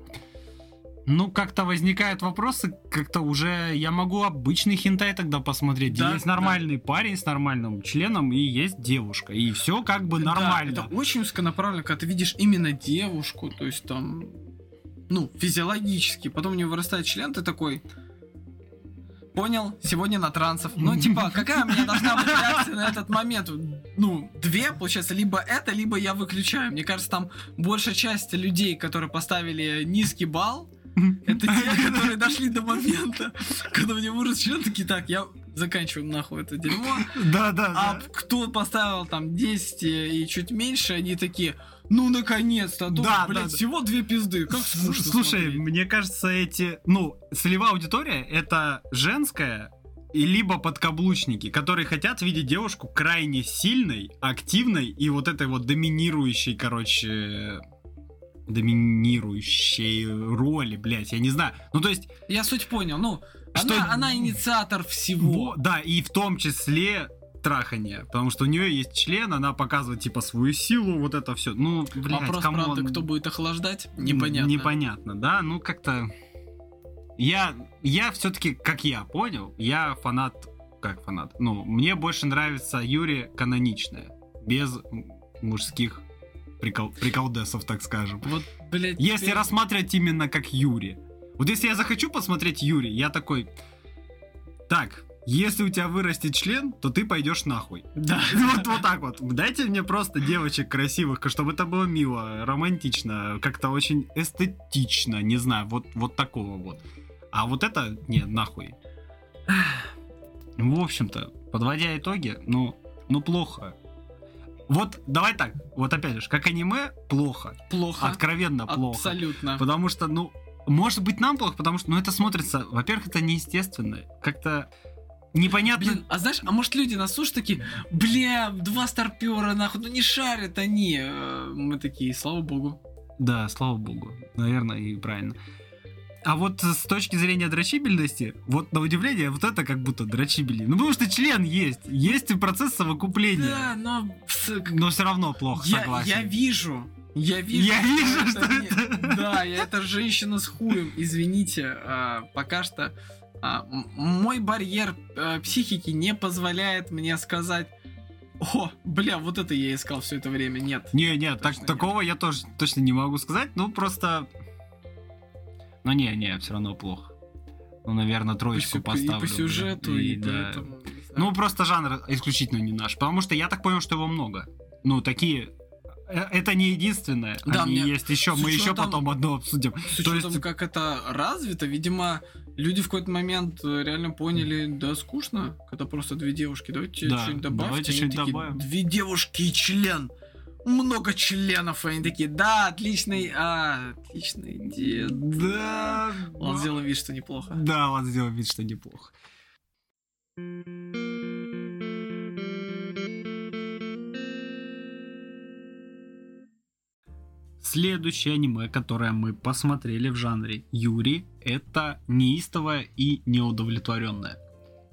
ну, как-то возникают вопросы, как-то уже я могу обычный хентай тогда посмотреть.
Да,
есть нормальный парень с нормальным членом, и есть девушка. И все как бы нормально.
Да, это очень узконаправленно, когда ты видишь именно девушку, то есть там, ну, физиологически. Потом у нее вырастает член, ты такой, понял, сегодня на трансов. Ну, типа, какая у меня должна быть реакция на этот момент? Ну, две, получается, либо это, либо я выключаю. Мне кажется, там большая часть людей, которые поставили низкий балл, это те, которые дошли до момента, когда мне вырос член, такие, так, я заканчиваю нахуй это дерьмо.
Да, да,
А кто поставил там 10 и чуть меньше, они такие, ну наконец-то, а то,
Да,
блядь,
да, да.
всего две пизды, как скучно
Слушай,
смотреть.
мне кажется, эти, ну, целевая аудитория это женская и либо подкаблучники, которые хотят видеть девушку крайне сильной, активной и вот этой вот доминирующей, короче, доминирующей роли, блядь, я не знаю. Ну, то есть,
Я суть понял, ну,
Что-
она, она инициатор всего.
во- да, и в том числе трахание, потому что у нее есть член, она показывает, типа, свою силу, вот это все. Ну, блядь,
Вопрос,
come on.
правда, кто будет охлаждать, непонятно.
Непонятно, да, ну как-то... Я, я все-таки, как я понял, я фанат, как фанат, ну, мне больше нравится Юрий каноничная, без мужских прикол, приколдесов, так скажем.
Вот, блядь,
Если
теперь-
рассматривать именно как Юрий. Вот если я захочу посмотреть Юрий, я такой, так, если у тебя вырастет член, то ты пойдешь нахуй.
Да.
Вот, вот так вот. Дайте мне просто девочек красивых, чтобы это было мило, романтично, как-то очень эстетично, не знаю, вот, вот такого вот. А вот это, не, нахуй. В общем-то, подводя итоги, ну, ну плохо. Вот, давай так, вот опять же, как аниме, плохо.
Плохо.
Откровенно плохо.
Абсолютно.
Потому что, ну, может быть нам плохо, потому что, ну, это смотрится, во-первых, это неестественно. Как-то непонятно.
Блин, а знаешь, а может люди нас слушают такие, бля, два старпера, нахуй, ну не шарят они. Э, Мы такие, слава богу.
Да, слава богу. Наверное, и правильно. А вот с точки зрения дрочибельности, вот на удивление, вот это как будто дрочибельнее. Ну, потому что член есть. Есть и процесс совокупления.
Да, но
Но все равно плохо,
я,
согласен.
я вижу. Я вижу,
Я вижу, что
не-
это-
Да, я это женщина с хуем. Извините, а, пока что мой барьер а, психики не позволяет мне сказать. О, бля, вот это я искал все это время. Нет.
Не, не, так,
Точно
такого я тоже точно не могу сказать. Ну, просто... Ну, не, не, все равно плохо. Ну, наверное,
По
троечку
сю-
поставлю.
и по сюжету,
да.
и,
да.
поэтому.
Ну, просто жанр исключительно не наш. Потому что я так понял, что его много. Ну, такие э, это не единственное.
Да,
Они
мне-
есть еще,
с
мы еще потом одно обсудим.
С
То
учетом,
есть-
как это развито, видимо, люди в какой-то момент э, реально поняли, да, скучно, когда просто две девушки. Давайте
Да,
что-нибудь добавьте.
давайте
Они
что-нибудь добавим.
Две девушки и член. Много членов. И они такие, да, отличный, а, отличная идея.
Да,
Он сделал вид, что неплохо.
Да, вот сделал вид, что неплохо. Следующее аниме, которое мы посмотрели в жанре Юри, это неистовое и неудовлетворенное.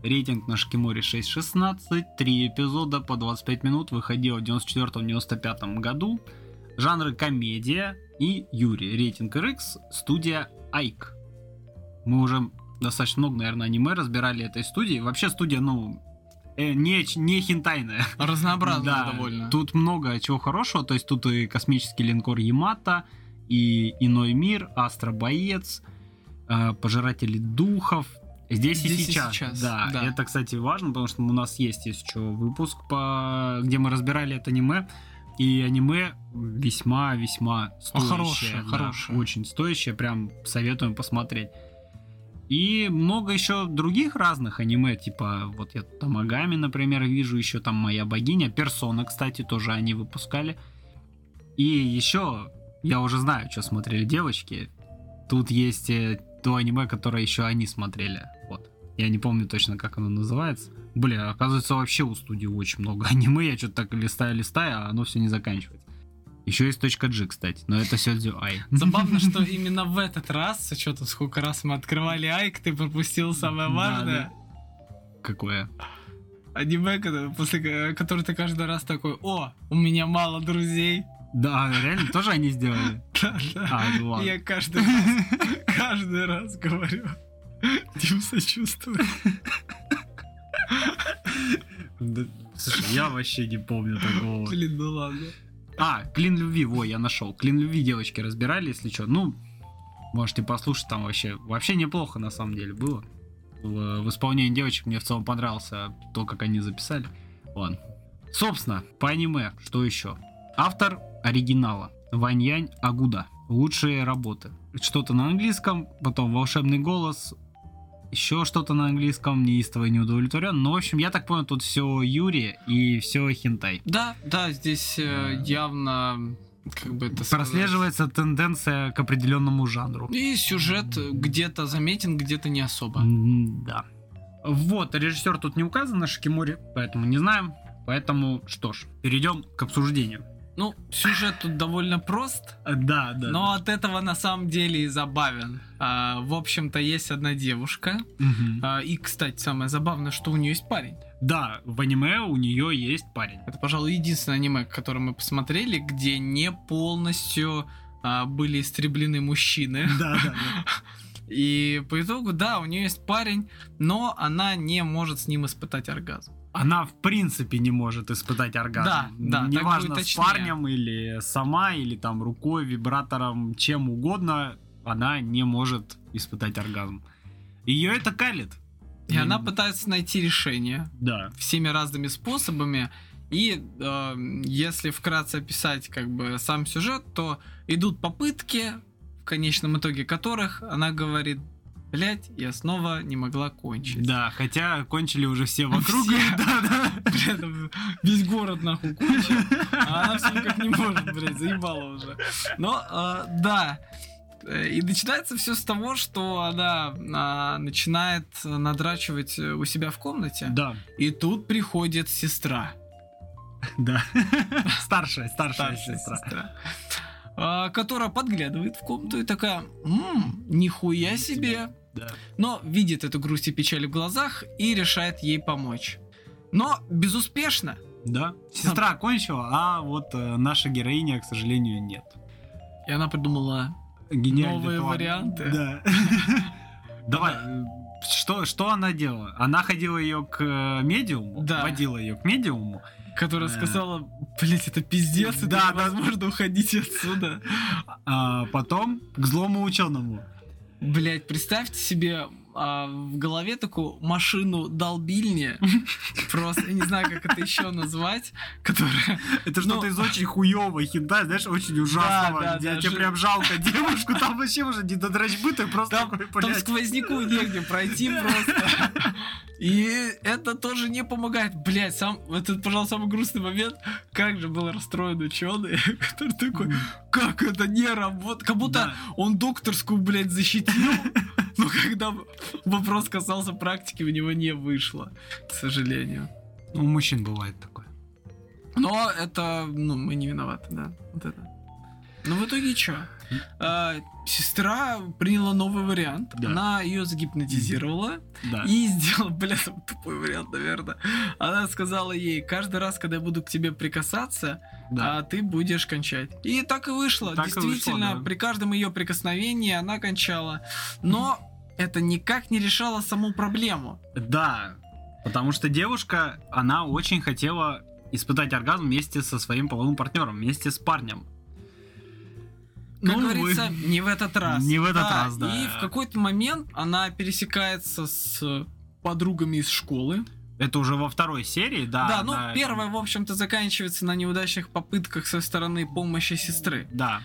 Рейтинг на Шкиморе 6.16, 3 эпизода по 25 минут, выходил в 94-95 году. Жанры комедия и Юри. Рейтинг RX, студия Айк. Мы уже достаточно много, наверное, аниме разбирали этой студии. Вообще студия, ну, э, не, не хинтайная.
Разнообразно
Да,
довольно.
Тут много чего хорошего. То есть тут и космический линкор Ямато, и Иной мир, Астробоец, э, Пожиратели духов. Здесь, и
Здесь и
сейчас.
сейчас,
Да,
да.
это, кстати, важно, потому что у нас есть еще выпуск, по... где мы разбирали это аниме. И аниме весьма-весьма стоящее.
хорошее,
да,
хорошее.
Очень стоящее, прям советуем посмотреть. И много еще других разных аниме, типа вот я Тамагами, например, вижу, еще там Моя богиня, Персона, кстати, тоже они выпускали. И еще, я уже знаю, что смотрели девочки. Тут есть э, то аниме, которое еще они смотрели. Вот. Я не помню точно, как оно называется. Бля, оказывается, вообще у студии очень много аниме. Я что-то так листаю-листаю, а оно все не заканчивается. Еще есть точка G, кстати, но это Сёдзю Ай.
Забавно, что именно в этот раз, с учетом сколько раз мы открывали Айк, ты пропустил самое важное.
Какое?
Аниме, после ко- которого ты каждый раз такой, о, у меня мало друзей.
Да, реально, тоже они сделали?
Да, да.
А, ну ладно.
Я каждый раз, каждый раз говорю. Дим сочувствую.
Да, Слушай, я вообще не помню такого.
Блин, ну ладно.
А, Клин любви, во, я нашел. Клин любви девочки разбирали, если что. Ну, можете послушать, там вообще, вообще неплохо на самом деле было. В, в исполнении девочек мне в целом понравился то, как они записали. Ладно. Собственно, по аниме, что еще? Автор оригинала. Ваньянь Агуда. Лучшие работы. Что-то на английском, потом волшебный голос, еще что-то на английском, неистово и неудовлетворен. Но, в общем, я так понял, тут все Юри и все хентай.
Да, да, здесь э, явно, как бы это сказать,
Прослеживается тенденция к определенному жанру.
И сюжет где-то заметен, где-то не особо.
Да. Вот, режиссер тут не указан на Шикимори, поэтому не знаем. Поэтому, что ж, перейдем к обсуждению.
Ну, сюжет тут довольно прост,
А, Да, да.
но от этого на самом деле и забавен. А, в общем-то, есть одна девушка.
Мгм.
а, и, кстати, самое забавное, что у нее есть парень.
Да, в аниме у нее есть парень.
Это, пожалуй, единственное аниме, которое мы посмотрели, где не полностью а, были истреблены мужчины.
Да, да,
И по итогу, да, у нее есть парень, но она не может с ним испытать оргазм.
Она в принципе не может испытать оргазм.
Да, да,
Неважно, с парнем или сама, или там рукой, вибратором, чем угодно, она не может испытать оргазм. Ее это калит.
И она пытается найти решение
Да.
всеми разными способами. И э, если вкратце описать как бы сам сюжет, то идут попытки, в конечном итоге которых она говорит, блять, я снова не могла кончить.
Да, хотя кончили уже все вокруг.
Все.
Да, да.
Этом весь город нахуй кончил, а она все никак не может, блядь, заебала уже. Но, э, да, Э, и начинается все с того, что она а, начинает надрачивать э, у себя в комнате,
Да,
и тут приходит сестра.
да. Старшая, старшая
старшая
сестра.
сестра, которая подглядывает в комнату и такая, «М, нихуя себе,
Да.
но видит эту грусть и печаль в глазах и решает ей помочь. Но безуспешно.
Да. Сестра кончила, а вот э, наша героиня, к сожалению, нет.
И она придумала
Гениальный
Новые
план.
варианты.
Да. Давай, что, что она делала? Она ходила ее к э, медиуму,
Да.
водила ее к медиуму.
Которая сказала, блять, это пиздец,
Да,
невозможно уходить отсюда.
А потом к злому ученому.
Блять, представьте себе а, в голове такую машину долбильни, просто, я не знаю, как это еще назвать, которая...
Это
Ну,
что-то из очень хуёвого хинта, знаешь, очень ужасного, где
да,
тебе прям жалко девушку, там вообще уже не до дрочбы, ты просто
Там, сквозняку негде пройти просто. И это тоже не помогает. Блять, сам, это, пожалуй, самый грустный момент. Как же был расстроен ученый, который такой, как это не работает? Как будто
Да.
он докторскую, блядь, защитил, но когда вопрос касался практики, у него не вышло, к сожалению.
У мужчин бывает такое.
Но это, ну, мы не виноваты, да. Вот это. Ну, в итоге что? Сестра приняла новый вариант.
Да.
Она ее загипнотизировала
Да.
и сделала, бля, там тупой вариант, наверное. Она сказала ей, каждый раз, когда я буду к тебе прикасаться,
Да.
а ты будешь кончать. И так и вышло.
Так и вышло,
Действительно,
да.
при каждом ее прикосновении она кончала. Но это никак не решало саму проблему.
Да, потому что девушка, она очень хотела испытать оргазм вместе со своим половым партнером, вместе с парнем.
Как
Ну,
говорится,
вы-
не в этот раз.
Не в этот раз, да.
И в какой-то момент она пересекается с подругами из школы.
Это уже во второй серии, да.
Да, ну первая, в общем-то, заканчивается на неудачных попытках со стороны помощи сестры.
Да,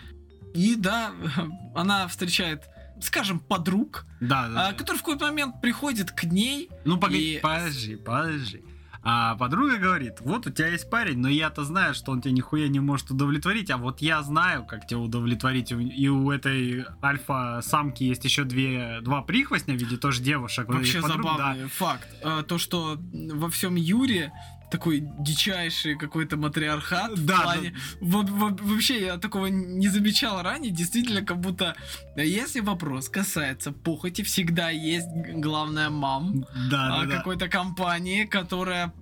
И да, она встречает, скажем, подруг,
да, да.
а, который в какой-то момент приходит к ней.
Ну, погоди,
и-
подожди, подожди. А подруга говорит, вот у тебя есть парень, но я-то знаю, что он тебя нихуя не может удовлетворить, а вот я знаю, как тебя удовлетворить. И у- этой альфа-самки есть еще две, два прихвостня в виде тоже девушек.
Вообще
подруг, да.
забавный факт. А, то, что во всем Юре такой дичайший какой-то матриархат в
Да,
плане... Во- во- вообще я такого не замечал ранее. Действительно, как будто э, если вопрос касается похоти, всегда есть главная мам
Да,
а,
да, да.
какой-то компании, которая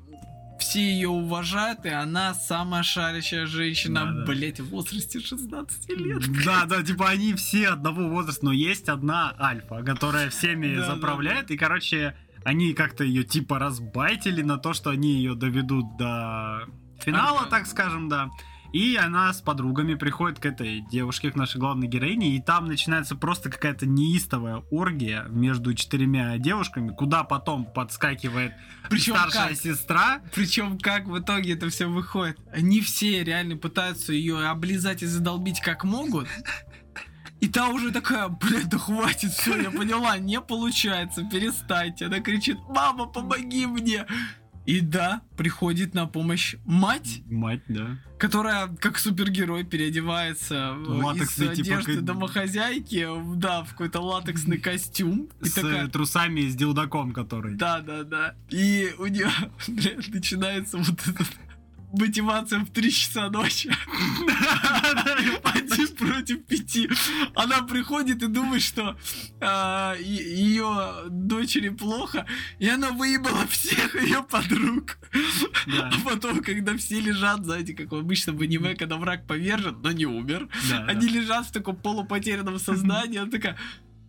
все ее уважают, и она самая шарящая женщина,
Да, да.
блять, в возрасте 16 лет.
Да, да, типа они все одного возраста, но есть одна альфа, которая всеми
Да, да,
заправляет, и, короче, они как-то ее типа разбайтили на то, что они ее доведут до финала, так скажем, да. И она с подругами приходит к этой девушке, к нашей главной героине, и там начинается просто какая-то неистовая оргия между четырьмя девушками, куда потом подскакивает
Причем
старшая
как?
сестра.
Причем как в итоге это все выходит? Они все реально пытаются ее облизать и задолбить как могут. И та уже такая, блядь, да хватит, все, я поняла, не получается, перестаньте. Она кричит, мама, помоги мне. И да, приходит на помощь мать,
Мать, да.
которая как супергерой переодевается в- из
типа,
одежды
как-
домохозяйки, да, в какой-то латексный костюм. И
С
такая,
э, трусами с дилдаком, который.
да, да, да. И у нее, блядь, начинается вот эта мотивация в 3 часа ночи. Один против пяти. Она приходит и думает, что ее дочери плохо, и она выебала всех ее подруг. А потом, когда все лежат, знаете, как обычно в аниме, когда враг повержен, но не умер, они лежат в таком полупотерянном сознании, она такая,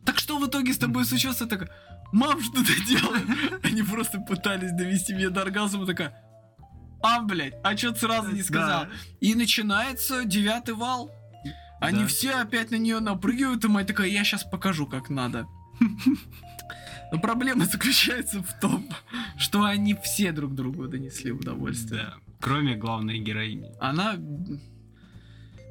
так что в итоге с тобой случилось? Я такая, мам, что ты делаешь? Они просто пытались довести меня до оргазма, такая, а, блядь, а чё ты сразу не сказал?
Да.
И начинается девятый вал. Они
Да.
все опять на нее напрыгивают, и мать такая, я сейчас покажу, как надо. Но проблема заключается в том, что они все друг другу донесли удовольствие.
Да. Кроме главной героини.
Она...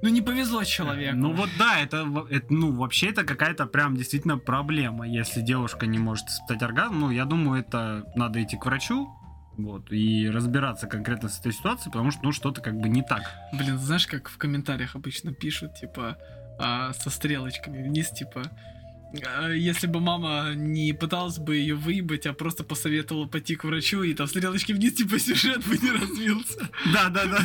Ну, не повезло человеку.
Ну вот да, это, это, ну вообще это какая-то прям действительно проблема, если девушка не может испытать оргазм. Ну я думаю, это надо идти к врачу, вот и разбираться конкретно с этой ситуацией, потому что ну что-то как бы не так.
Блин, знаешь, как в комментариях обычно пишут, типа, а, со стрелочками вниз, типа, если бы мама не пыталась бы ее выебать, а просто посоветовала пойти к врачу, и там стрелочки вниз, типа, сюжет бы не развился.
Да, да, да,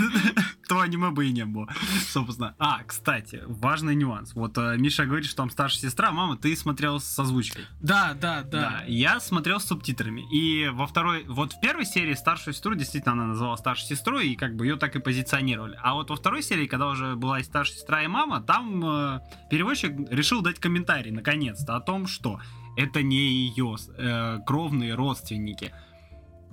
то аниме бы и не было, собственно. А, кстати, важный нюанс. Вот э, Миша говорит, что там старшая сестра, мама, ты смотрел с озвучкой.
Да, да,
Да,
да.
я смотрел с субтитрами. И во второй, вот в первой серии старшую сестру, действительно, она называла старшей сестрой, и как бы ее так и позиционировали. А вот во второй серии, когда уже была и старшая сестра, и мама, там э, переводчик решил дать комментарий, наконец-то, о том, что это не ее э, кровные родственники.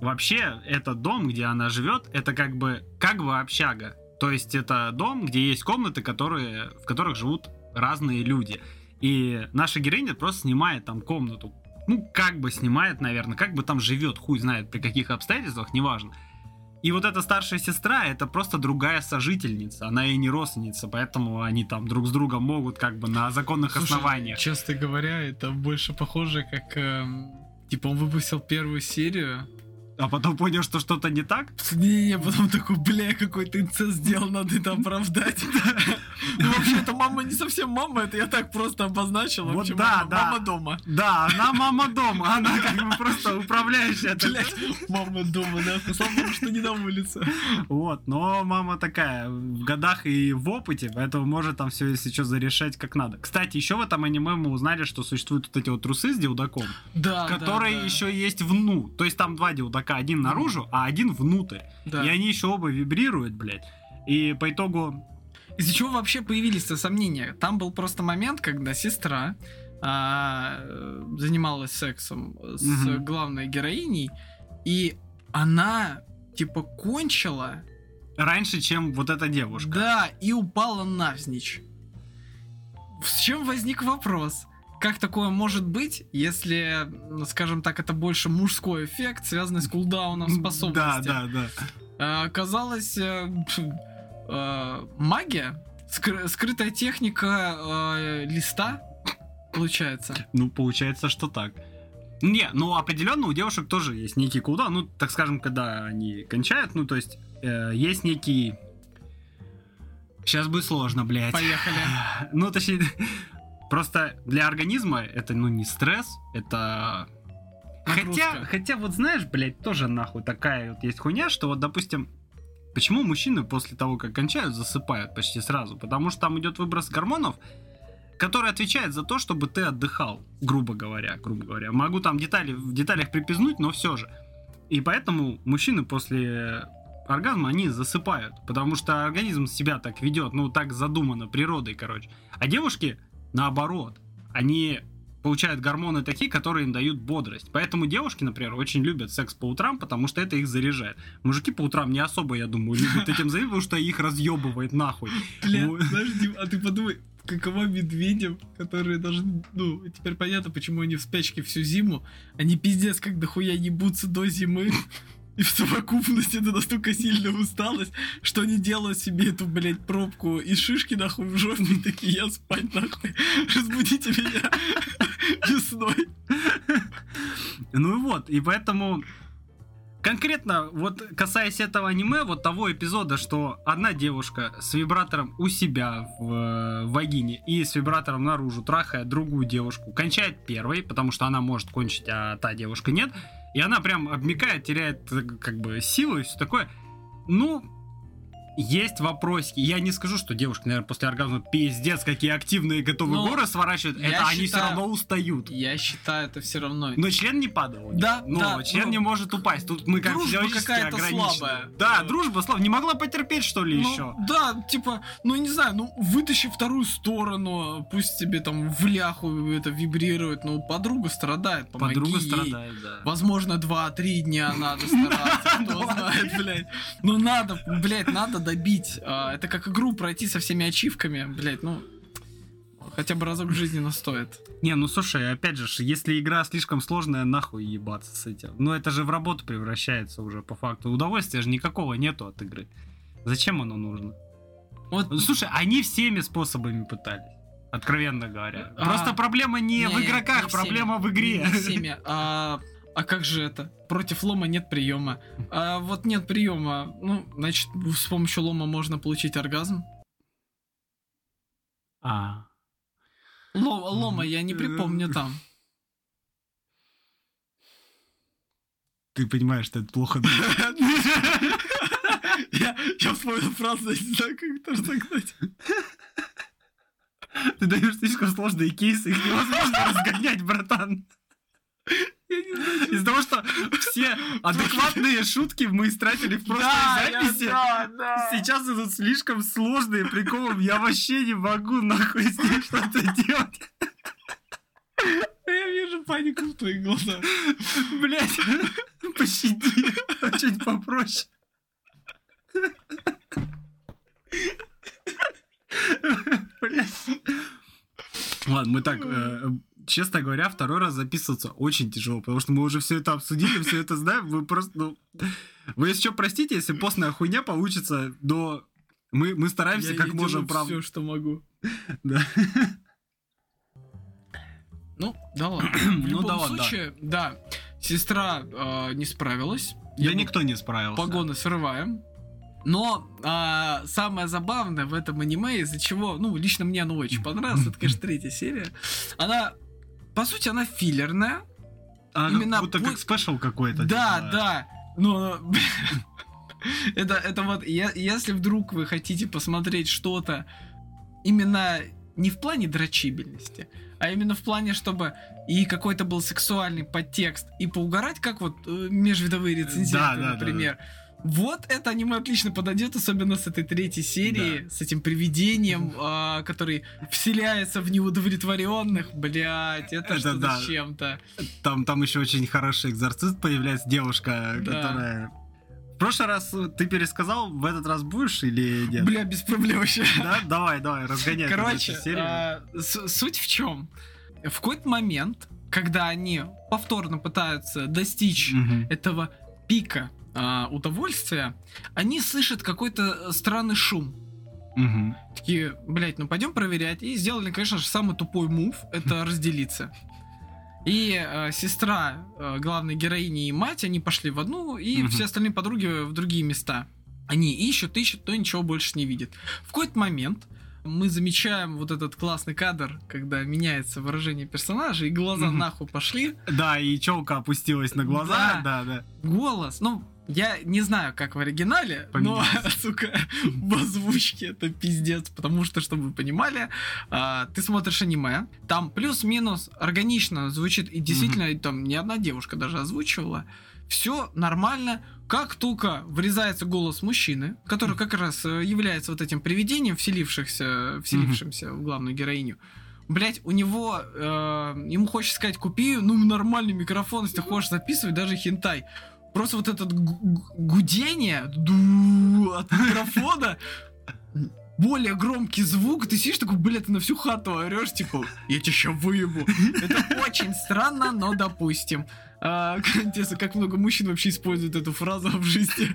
Вообще, этот дом, где она живет, это как бы, как бы общага. То есть это дом, где есть комнаты, которые, в которых живут разные люди. И наша героиня просто снимает там комнату ну, как бы снимает, наверное, как бы там живет, хуй знает, при каких обстоятельствах, неважно. И вот эта старшая сестра, это просто другая сожительница, она и не родственница, поэтому они там друг с другом могут как бы на законных
Слушай,
основаниях.
Честно говоря, это больше похоже, как... эм, типа он выпустил первую серию,
А потом понял, что что-то не так.
Не-не, потом такой, бля, какой ты инцест сделал, надо это оправдать. Вообще, это мама не совсем мама, это я так просто обозначил.
Вот да,
мама-
да.
Мама дома.
Да, она мама дома, она как бы просто управляющая.
Блять, мама дома, да. Слава богу, что не на улице.
Вот, но мама такая в годах и в опыте, поэтому может там все, если что, зарешать как надо. Кстати, еще в этом аниме мы узнали, что существуют вот эти вот трусы с дилдаком,
Да,
которые
да, да.
еще есть вну. То есть там два дилдака, один наружу, а один внутрь.
Да.
И они еще оба вибрируют, блядь. И по итогу...
Из-за чего вообще появились-то сомнения? Там был просто момент, когда сестра а, э, занималась сексом с
Мгм.
главной героиней, и она типа кончила,
Раньше, чем вот эта девушка.
да, и упала навзничь. С чем возник вопрос? Как такое может быть, если, скажем так, это больше мужской эффект, связанный с кулдауном способностей?
Да, да, да.
А, Оказалось, э, магия, скры- скрытая техника э, листа, получается.
Ну, получается, что так. Не, ну определенно у девушек тоже есть некий кулдаун. Ну, так скажем, когда они кончают, ну, то есть э, есть некий... Сейчас будет сложно, блядь.
Поехали.
Ну, точнее, просто для организма это, ну, не стресс, это... Хотя, хотя, вот знаешь, блядь, тоже нахуй такая вот есть хуйня, что вот, допустим, почему мужчины после того, как кончают, засыпают почти сразу? Потому что там идет выброс гормонов, который отвечает за то, чтобы ты отдыхал, грубо говоря, грубо говоря. Могу там детали, в деталях припизнуть, но все же. И поэтому мужчины после оргазма, они засыпают, потому что организм себя так ведет, ну, так задумано природой, короче. А девушки, наоборот, они получают гормоны такие, которые им дают бодрость. Поэтому девушки, например, очень любят секс по утрам, потому что это их заряжает. Мужики по утрам не особо, я думаю, любят этим заниматься, потому что их разъебывает нахуй.
Бля,
Ну.
знаешь, Дим, а ты подумай, каково медведям, которые должны, ну, теперь понятно, почему они в спячке всю зиму, они пиздец как дохуя ебутся до зимы, и в совокупности это настолько сильная усталость, что они делают себе эту, блядь, пробку из шишки, нахуй, в жопе, и такие, я спать, нахуй, разбудите меня весной.
Ну и вот, и поэтому конкретно вот касаясь этого аниме, вот того эпизода, что одна девушка с вибратором у себя в э, вагине и с вибратором наружу трахает другую девушку, кончает первой, потому что она может кончить, а та девушка нет, и она прям обмикает, теряет э, как бы силы и все такое. Ну, есть вопросики. Я не скажу, что девушки, наверное, после оргазма пиздец, какие активные, готовы
Ну,
горы сворачивают. Это они все
считаю-
равно устают.
Я считаю, это все равно.
Но член не падал.
Да,
Но
да,
член
ну,
не может упасть. Тут мы как
дружба какая-то
ограничены.
слабая.
Да,
Ну.
дружба слабая. Не могла потерпеть, что ли,
Ну,
еще?
Да, типа, ну не знаю, ну вытащи вторую сторону, пусть тебе там в ляху это вибрирует, но подруга страдает, помоги
Подруга
ей.
страдает, да.
Возможно, два-три дня надо стараться, кто знает, блядь. Ну надо, блядь, надо добить. А, Это как игру пройти со всеми ачивками, блядь, ну... Хотя бы разок в жизни настоит.
Не, ну слушай, опять же, если игра слишком сложная, нахуй ебаться с этим. Ну это же в работу превращается уже по факту. Удовольствия же никакого нету от игры. Зачем оно нужно?
Вот
Ну, Слушай, они всеми способами пытались. Откровенно говоря.
А,
Просто проблема не, в
Не,
игроках,
не всеми.
проблема в игре.
Не всеми. А, а как же это? Против лома нет приема. А вот нет приема. Ну, значит, с помощью лома можно получить оргазм.
А,
Ло- лома я не припомню там.
ты понимаешь, что это плохо.
Я, я вспомнил фразу, не знаю, как это разогнать.
Ты даешь слишком сложные кейсы, их невозможно разгонять, братан. Из-за того, что все адекватные шутки мы истратили в прошлой записи, сейчас идут слишком сложные приколы, я вообще не могу нахуй с ним что-то делать.
Я вижу панику в твоих глазах.
Блять, пощади, а чуть попроще. Блять. Ладно, мы так э, честно говоря, второй раз записываться очень тяжело, потому что мы уже все это обсудили, все это знаем, вы просто, ну... Вы если что, простите, если постная хуйня получится, но мы, мы стараемся как можем, правда.
Все, что могу.
Да.
Ну, да ладно. В
Ну
любом
да ладно, да.
случае, да, сестра э, не справилась.
Да
Я
никто не справился.
погоны срываем. Но а, самое забавное в этом аниме, из-за чего, ну, лично мне оно очень понравилось, это, конечно, третья серия. Она, по сути, она филлерная.
А,
именно
как будто
путь-
как спешл какой-то.
Да,
типа.
да. Но это, это вот, я- если вдруг вы хотите посмотреть что-то именно не в плане дрочибельности, а именно в плане, чтобы и какой-то был сексуальный подтекст, и поугарать, как вот э, межвидовые рецензенты,
Да, да, да,
например. Вот это аниме отлично подойдет, особенно с этой третьей серии, с этим привидением, а, который вселяется в неудовлетворенных. Блять, это,
Это
что-то
да.
с чем-то.
Там, там еще очень хороший экзорцист появляется, девушка,
Да.
которая... В прошлый раз ты пересказал, в этот раз будешь или нет?
Бля, без проблем вообще.
Да? Давай, давай, разгоняй.
Короче, а, суть в чем? В какой-то момент, когда они повторно пытаются достичь
Мгм.
этого пика а, удовольствия, они слышат какой-то странный шум.
Мгм.
Такие, блять, ну пойдем проверять. И сделали, конечно же, самый тупой мув, это разделиться. И э, сестра э, главной героини и мать, они пошли в одну, и
Мгм.
все остальные подруги в другие места. Они ищут, ищут, но ничего больше не видят. В какой-то момент мы замечаем вот этот классный кадр, когда меняется выражение персонажа, и глаза
Мгм.
нахуй пошли.
Да, и челка опустилась на глаза, да, да.
Голос, ну, я не знаю, как в оригинале, но,
Поменялся.
сука, в озвучке это пиздец, потому что, чтобы вы понимали, а, ты смотришь аниме, там плюс-минус органично звучит, и действительно, там ни одна девушка даже озвучивала, все нормально, как только врезается голос мужчины, который как раз э, является вот этим привидением, вселившихся, вселившимся в главную героиню, Блять, у него, э, ему хочется сказать, купи, ну, нормальный микрофон, если ты хочешь записывать, даже хентай. Просто вот это гудение от микрофона, более громкий звук, ты сидишь такой, блядь, ты на всю хату орешь, типа, я тебя сейчас выебу. Это очень странно, но допустим. А, интересно, как много мужчин вообще используют эту фразу в жизни.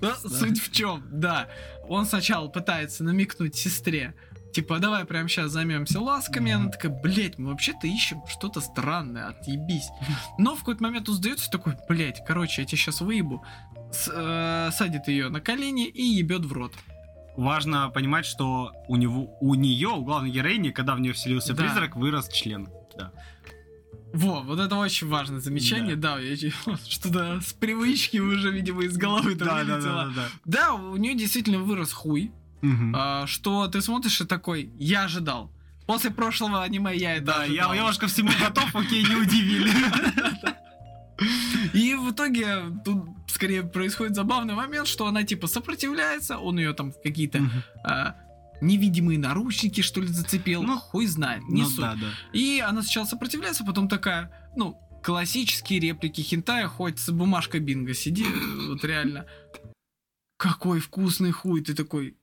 Но суть в чем, да. Он сначала пытается намекнуть сестре, типа, давай прямо сейчас займемся ласками. Она такая, блять, мы вообще-то ищем что-то странное, отъебись. Но в какой-то момент он сдается такой, блять, короче, я тебя сейчас выебу. С- э, садит ее на колени и ебет в рот.
Важно понимать, что у него, у нее, у главной героини, когда в нее вселился
Да.
призрак, вырос член. Да.
Во, вот это очень важное замечание, да, я че- что-то с привычки уже, видимо, из головы это
Да, да, да, да, да.
Да, у нее действительно вырос хуй, А, что ты смотришь и такой, я ожидал. После прошлого аниме я это
Да, я,
ожидал.
я уж ко всему готов, окей, не удивили.
И в итоге тут скорее происходит забавный момент, что она типа сопротивляется, он ее там в какие-то а, невидимые наручники, что ли, зацепил.
Ну,
хуй знает, не
Ну
суть.
да, да.
И она сначала сопротивляется, потом такая, ну, классические реплики хентая, хоть с бумажкой бинго сиди, вот реально. Какой вкусный хуй, ты такой...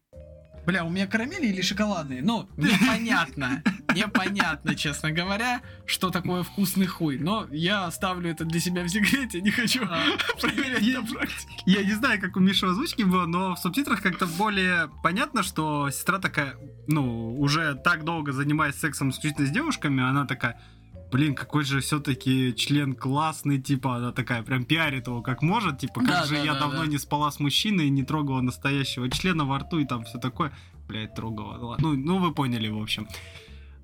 Бля, у меня карамели или шоколадные? Ну, непонятно. Непонятно, честно говоря, что такое вкусный хуй. Но я оставлю это для себя в секрете, не хочу проверять
я-
на практике.
Я не знаю, как у Миши в озвучке было, но в субтитрах как-то более понятно, что сестра такая, ну, уже так долго занимаясь сексом исключительно с девушками, она такая, блин, какой же все-таки член классный, типа, она такая прям пиарит его как может, типа, как
Да,
же
да,
я
да,
давно
да.
не спала с мужчиной, не трогала настоящего члена во рту и там все такое. Блять, трогала. Ну. Ну, вы поняли, в общем.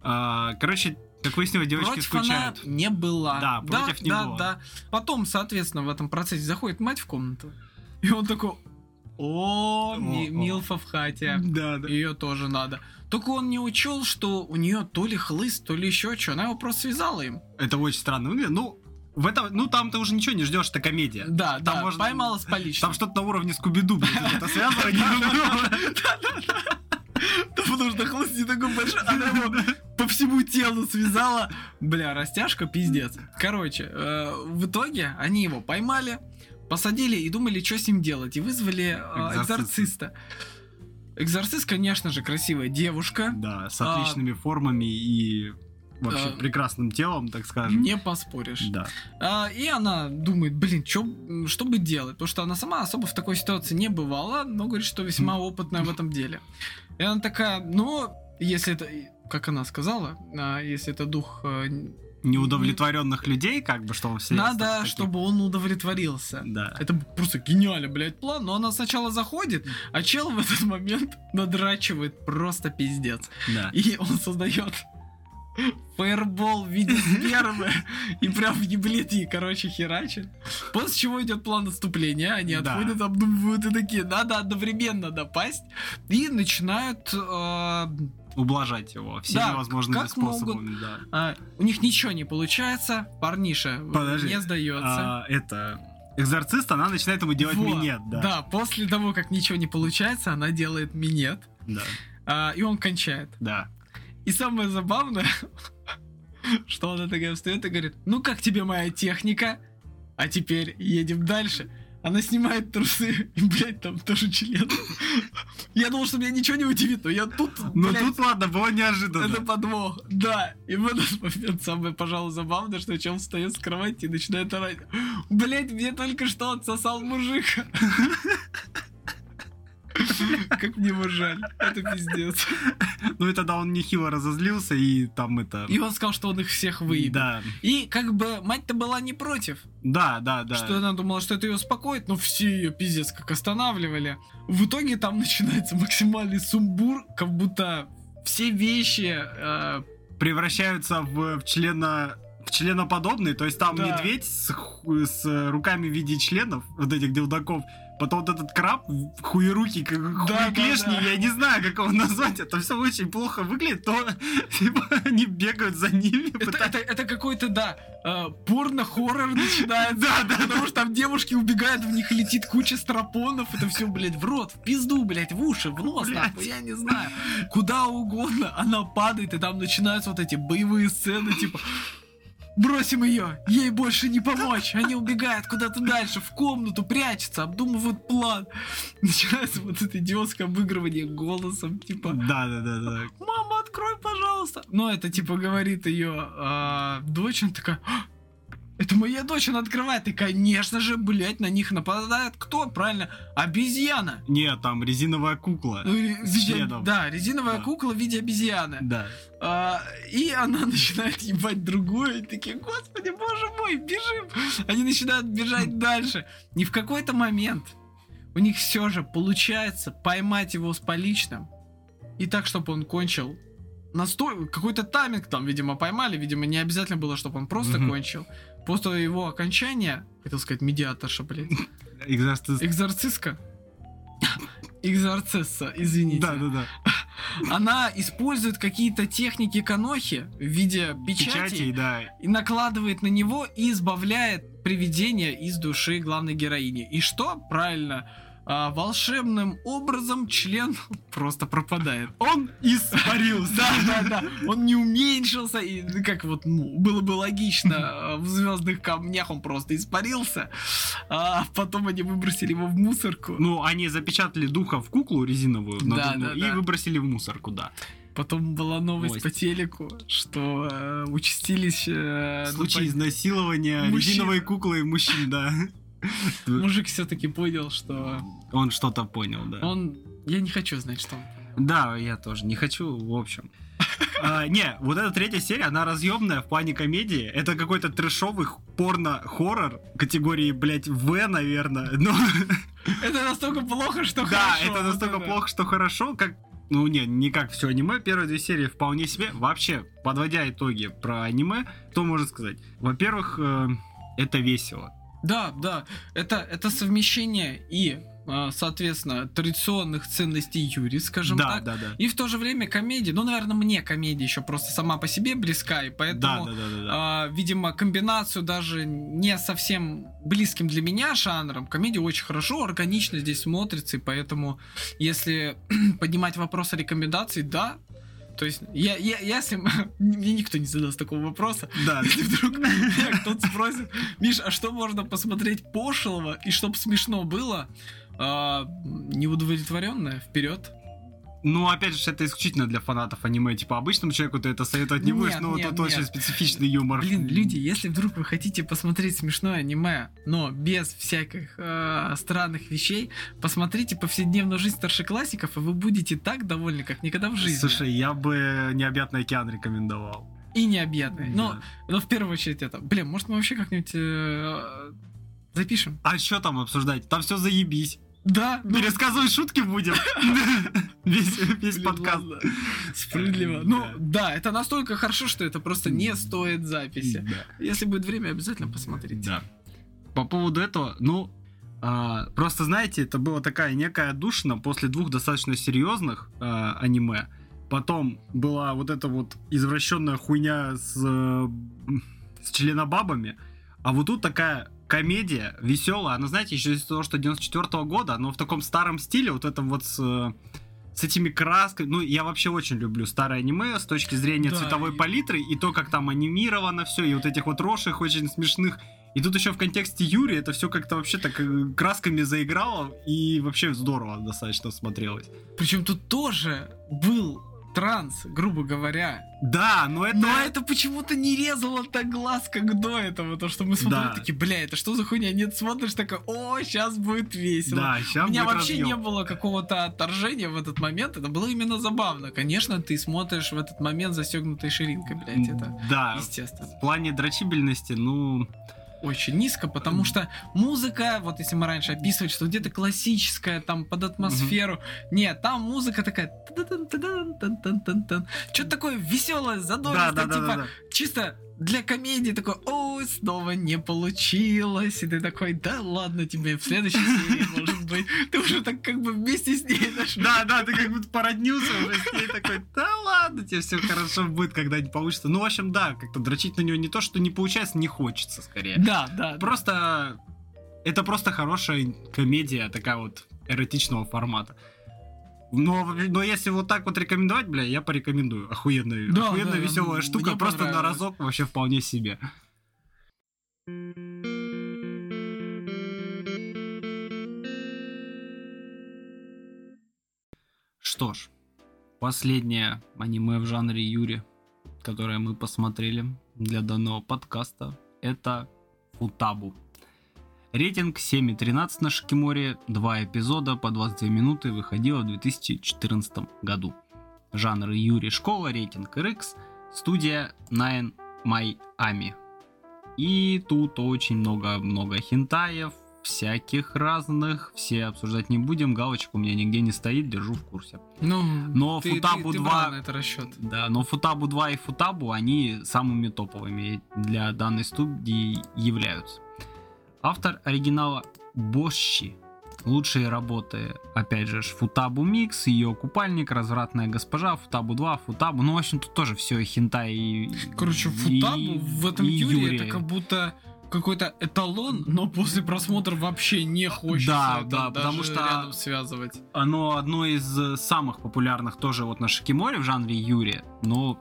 А, короче, как выяснилось, девочки
против
скучают.
она не была.
Да, против не
да,
было.
Да, Потом, соответственно, в этом процессе заходит мать в комнату. И он такой, о, ми-
О, о.
Милфа в хате.
Да, да.
Ее тоже надо. Только он не учел, что у нее то ли хлыст, то ли еще что. Она его просто связала им.
Это очень странно. Ну, в этом, ну там ты уже ничего не ждешь, это комедия.
Да,
Там
да,
можно-
поймала с поличным.
Там что-то на уровне Скуби-Ду, это связывание.
Да потому что хлыст не такой большой, она его по всему телу связала. Бля, растяжка пиздец. Короче, э, в итоге они его поймали, посадили и думали, что с ним делать. И вызвали э,
Экзорциста.
Экзорцист, конечно же, красивая девушка.
Да, с
А.
отличными формами и вообще
Да.
прекрасным телом, так скажем.
Не поспоришь.
Да.
А, и она думает, блин, чё, что бы делать? Потому что она сама особо в такой ситуации не бывала, но говорит, что весьма опытная в этом деле. И она такая, ну, если это, как она сказала, а, если это дух э,
Неудовлетворенных людей, как бы, что все...
Надо, чтобы он удовлетворился.
Да.
Это просто гениальный, блядь, план. Но она сначала заходит, а чел в этот момент надрачивает просто пиздец.
Да.
И он создает фаербол в виде спермы и прям в еблете, короче, херачит. После чего идет план наступления, они
Да.
отходят, обдумывают и такие, надо одновременно напасть. И начинают... э,
Ублажать его всеми
Да,
возможными
как
способами, да.
а, у них ничего не получается, парниша
Подожди.
не сдается.
А, это... Экзорцист, она начинает ему делать
Вот,
минет, да.
Да, после того, как ничего не получается, она делает минет,
Да.
а, и он кончает.
Да.
И самое забавное, что она такая встает и говорит, ну как тебе моя техника? А теперь едем дальше. Она снимает трусы, и, блядь, там тоже член. Я думал, что меня ничего не удивит, но я тут,
Ну
блядь,
тут ладно, было неожиданно.
это подвох. Да, и в этот момент самое, пожалуй, забавное, что чел встает с кровати и начинает орать. Блять, мне только что отсосал мужик. Как мне его жаль. Это пиздец.
Ну и тогда он нехило разозлился, и там это...
И он сказал, что он их всех выебет.
Да,
И как бы мать-то была не против.
да, да, да.
Что она думала, что это ее успокоит, но все ее пиздец как останавливали. В итоге там начинается максимальный сумбур, как будто все вещи э,
Превращаются в, в члена в членоподобные, то есть там
Да.
медведь с, с руками в виде членов, вот этих дилдаков, потом вот этот краб, хуерукий, как
Да,
хуеклешний,
да, да.
я не знаю, как его назвать, это все очень плохо выглядит, то типа, они бегают за ними,
Это,
пытаются-
это, это какой-то, да, э, порно-хоррор начинается.
Да, да,
Потому что там девушки убегают, в них летит куча стропонов, это все, блядь, в рот, в пизду, блядь, в уши, в нос, нахуй, я не знаю. Куда угодно она падает, и там начинаются вот эти боевые сцены, типа... Бросим ее, ей больше не помочь. Они убегают куда-то дальше, в комнату, прячутся, обдумывают план. Начинается вот это идиотское обыгрывание голосом, типа...
Да, да, да, да.
Мама, открой, пожалуйста. Ну, это типа говорит ее дочь, она такая, «А, это моя дочь, она открывает. И, конечно же, блядь, на них нападает кто? Правильно, обезьяна.
Нет, там резиновая кукла.
Ну, виде-
членом.
да, резиновая
Да.
кукла в виде обезьяны.
Да.
А, и она начинает ебать другую, и такие, господи, боже мой, бежим. Они начинают бежать дальше. И в какой-то момент у них все же получается поймать его с поличным, и так, чтобы он кончил настой, какой-то тайминг там, видимо, поймали, видимо, не обязательно было, чтобы он просто
Мгм.
кончил. После его окончания, хотел сказать медиаторша, блядь,
Экзорцист.
экзорцистка, экзорцисса, извините
Да, да, да.
она использует какие-то техники канохи в виде
Печати,
печати
да.
и накладывает на него и избавляет привидение из души главной героини. И что? Правильно. А, волшебным образом член просто пропадает.
Он испарился.
Да, да, да. Он не уменьшился, и ну, как вот ну, было бы логично, а, в звездных камнях он просто испарился. А потом они выбросили его в мусорку.
Ну, они запечатали духа в куклу резиновую
Да,
надувную
да,
и
да.
выбросили в мусорку, да.
Потом была новость
Новость.
по телеку, что э, участились э,
Случай
напад-
изнасилования
Мужчин.
резиновой куклы мужчин, да.
Мужик все-таки понял, что
Он что-то понял, да.
он... Я не хочу знать, что он понял.
Да, я тоже не хочу, в общем. А, не, вот эта третья серия, она разъемная в плане комедии. Это какой-то трешовый порно-хоррор категории, блядь, В, наверное. Ну,
Это настолько плохо, что
да,
хорошо.
это
вот
настолько
это.
плохо, что хорошо, как... Ну, не, не как все аниме, первые две серии вполне себе. Вообще, подводя итоги про аниме, что можно сказать? Во-первых, э, это весело.
Да, да. Это, это совмещение и, э, соответственно, традиционных ценностей Юри, скажем
Да,
так.
да, да.
И в то же время комедии. Ну, наверное, мне комедия еще просто сама по себе близка, и
Да,
поэтому...
да, да, да, да.
а, видимо, комбинацию даже не совсем близким для меня жанром. Комедия очень хорошо, органично здесь смотрится, и поэтому, если поднимать вопрос о рекомендации, да. То есть, я, я, если м- мне никто не задаст такого вопроса,
Да,
если вдруг кто-то спросит, Миш, а что можно посмотреть пошлого? И чтобы смешно было, а, неудовлетворенное, вперед.
Ну, опять же, это исключительно для фанатов аниме. Типа, обычному человеку ты это советовать не будешь,
Нет,
но
нет,
тут очень
нет.
специфичный юмор.
Блин, люди, если вдруг вы хотите посмотреть смешное аниме, но без всяких э, странных вещей, посмотрите повседневную жизнь старшеклассиков, и вы будете так довольны, как никогда в жизни.
Слушай, я бы «Необъятный океан» рекомендовал.
И необъятные. Но,
Да.
но в первую очередь это. Блин, может мы вообще как-нибудь э, запишем?
А что там обсуждать? Там все заебись.
Да, ну,
Пересказывать шутки будем. Весь весь подкаст.
Справедливо. Ну, да, это настолько хорошо, что это просто не стоит записи. Если будет время, обязательно посмотрите.
Да. По поводу этого, ну, а, просто знаете, это была такая некая душина после двух достаточно серьезных а, аниме. Потом была вот эта вот извращенная хуйня с, с членобабами. А вот тут такая комедия веселая. Она, знаете, еще из-за того, что 94 года, но в таком старом стиле, вот этом вот с, э, с этими красками. Ну, я вообще очень люблю старое аниме с точки зрения
Да,
цветовой
и-
палитры и то, как там анимировано все, и вот этих вот рошек очень смешных. И тут еще в контексте Юри это все как-то вообще так э, красками заиграло, и вообще здорово достаточно смотрелось.
Причем тут тоже был транс, грубо говоря.
Да, но это...
Но это почему-то не резало так глаз, как до этого. То, что мы смотрели
Да.
такие, бля, это что за хуйня? Нет, смотришь такой, о, сейчас будет весело.
Да, сейчас
У меня вообще
разъем.
не было какого-то отторжения в этот момент. Это было именно забавно. Конечно, ты смотришь в этот момент застегнутой ширинкой, блядь, это
Да,
естественно.
в плане дрочибельности, ну...
Очень низко, потому что музыка, вот если мы раньше описывали, что где-то классическая, там, под атмосферу. Нет, там музыка такая... Что-то такое веселое,
Да,
задористое,
да, да,
типа
да, да.
чисто для комедии такой, ой, снова не получилось. И ты такой, да ладно тебе, в следующей серии, может быть. Ты уже так как бы вместе с ней наш...
Да, да, ты как будто породнился уже с ней такой, да ладно, тебе все хорошо будет, когда не получится. Ну, в общем, да, как-то дрочить на нее не то, что не получается, не хочется скорее.
Да, да.
Просто это просто хорошая комедия, такая вот эротичного формата. Но, но если вот так вот рекомендовать, бля, я порекомендую. Охуенная,
Да,
охуенная
да,
веселая штука, просто на разок вообще вполне себе. Что ж, последнее аниме в жанре Юри, которое мы посмотрели для данного подкаста, это Футабу. Рейтинг 7,13 на Шикиморе, 2 эпизода по 22 минуты, выходило в 2014 году. Жанр Юри Школа, рейтинг RX, студия Nine Miami. И тут очень много-много хентаев, всяких разных, все обсуждать не будем, галочек у меня нигде не стоит, держу в курсе.
Ну,
Но
ты,
Футабу
ты, ты
2
брал на это расчет.
да, но Футабу 2 и Футабу, они самыми топовыми для данной студии являются. Автор оригинала Бошчи. Лучшие работы, опять же, Футабу Микс, ее купальник, развратная госпожа, Футабу 2, Футабу. Ну, в общем, тут тоже все хентай и...
Короче,
и-
Футабу в этом
и
Юре
Юри.
это как будто какой-то эталон, но после просмотра вообще не хочется
Да, да, потому что-
рядом связывать.
Оно одно из э, самых популярных тоже вот на Шикиморе в жанре Юри, но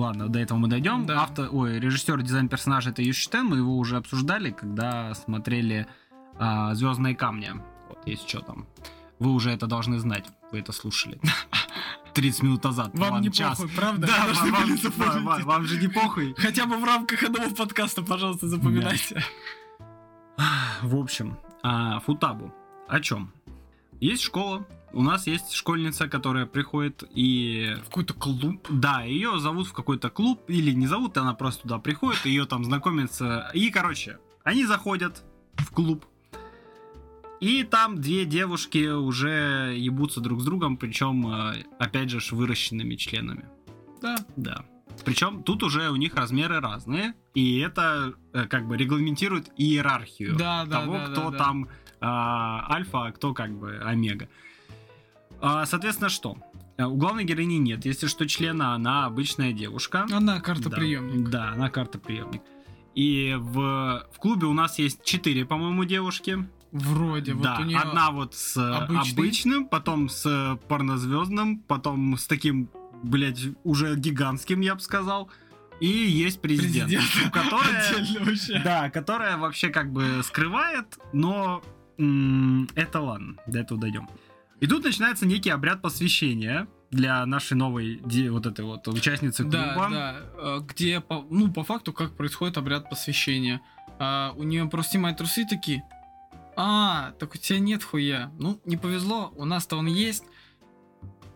ладно, до этого мы дойдем.
Да.
Автор, ой, режиссер, дизайн персонажа это Юшитен, мы его уже обсуждали, когда смотрели Звездные камни. Вот есть что там. Вы уже это должны знать, вы это слушали. 30 минут назад.
Вам не
час.
похуй, правда?
Да, вам, вам-
запомнить.
вам- вам же не похуй.
Хотя бы в рамках одного подкаста, пожалуйста, запоминайте.
В общем, а, Футабу. О чем? Есть школа, у нас есть школьница, которая приходит и...
В какой-то клуб.
Да, ее зовут в какой-то клуб, или не зовут, она просто туда приходит, ее там знакомится. И, короче, они заходят в клуб, и там две девушки уже ебутся друг с другом, причем, э, опять же, выращенными членами.
Да.
Да. Причем тут уже у них размеры разные, и это э, как бы регламентирует иерархию
Да, да,
того,
да,
кто
да, да.
там а, альфа, а кто как бы омега. А, соответственно, что? Э, У главной героини нет. Если что, члена, она обычная девушка.
Она карта
Да. Да, она карта приемник. И в, в клубе у нас есть четыре, по-моему, девушки.
Вроде.
да,
вот у нее
одна вот с
обычный.
обычным, потом с порнозвездным, потом с таким, блядь, уже гигантским, я бы сказал. И есть президент,
президент.
которая,
Отдельно вообще.
да, которая вообще как бы скрывает, но м, это ладно, до этого дойдем. И тут начинается некий обряд посвящения для нашей новой вот этой вот участницы
Да,
клуба.
да, э, где, по- ну, по факту, как происходит обряд посвящения. А, у нее просто снимают трусы такие. А, так у тебя нет хуя. Ну, не повезло, у нас-то он есть.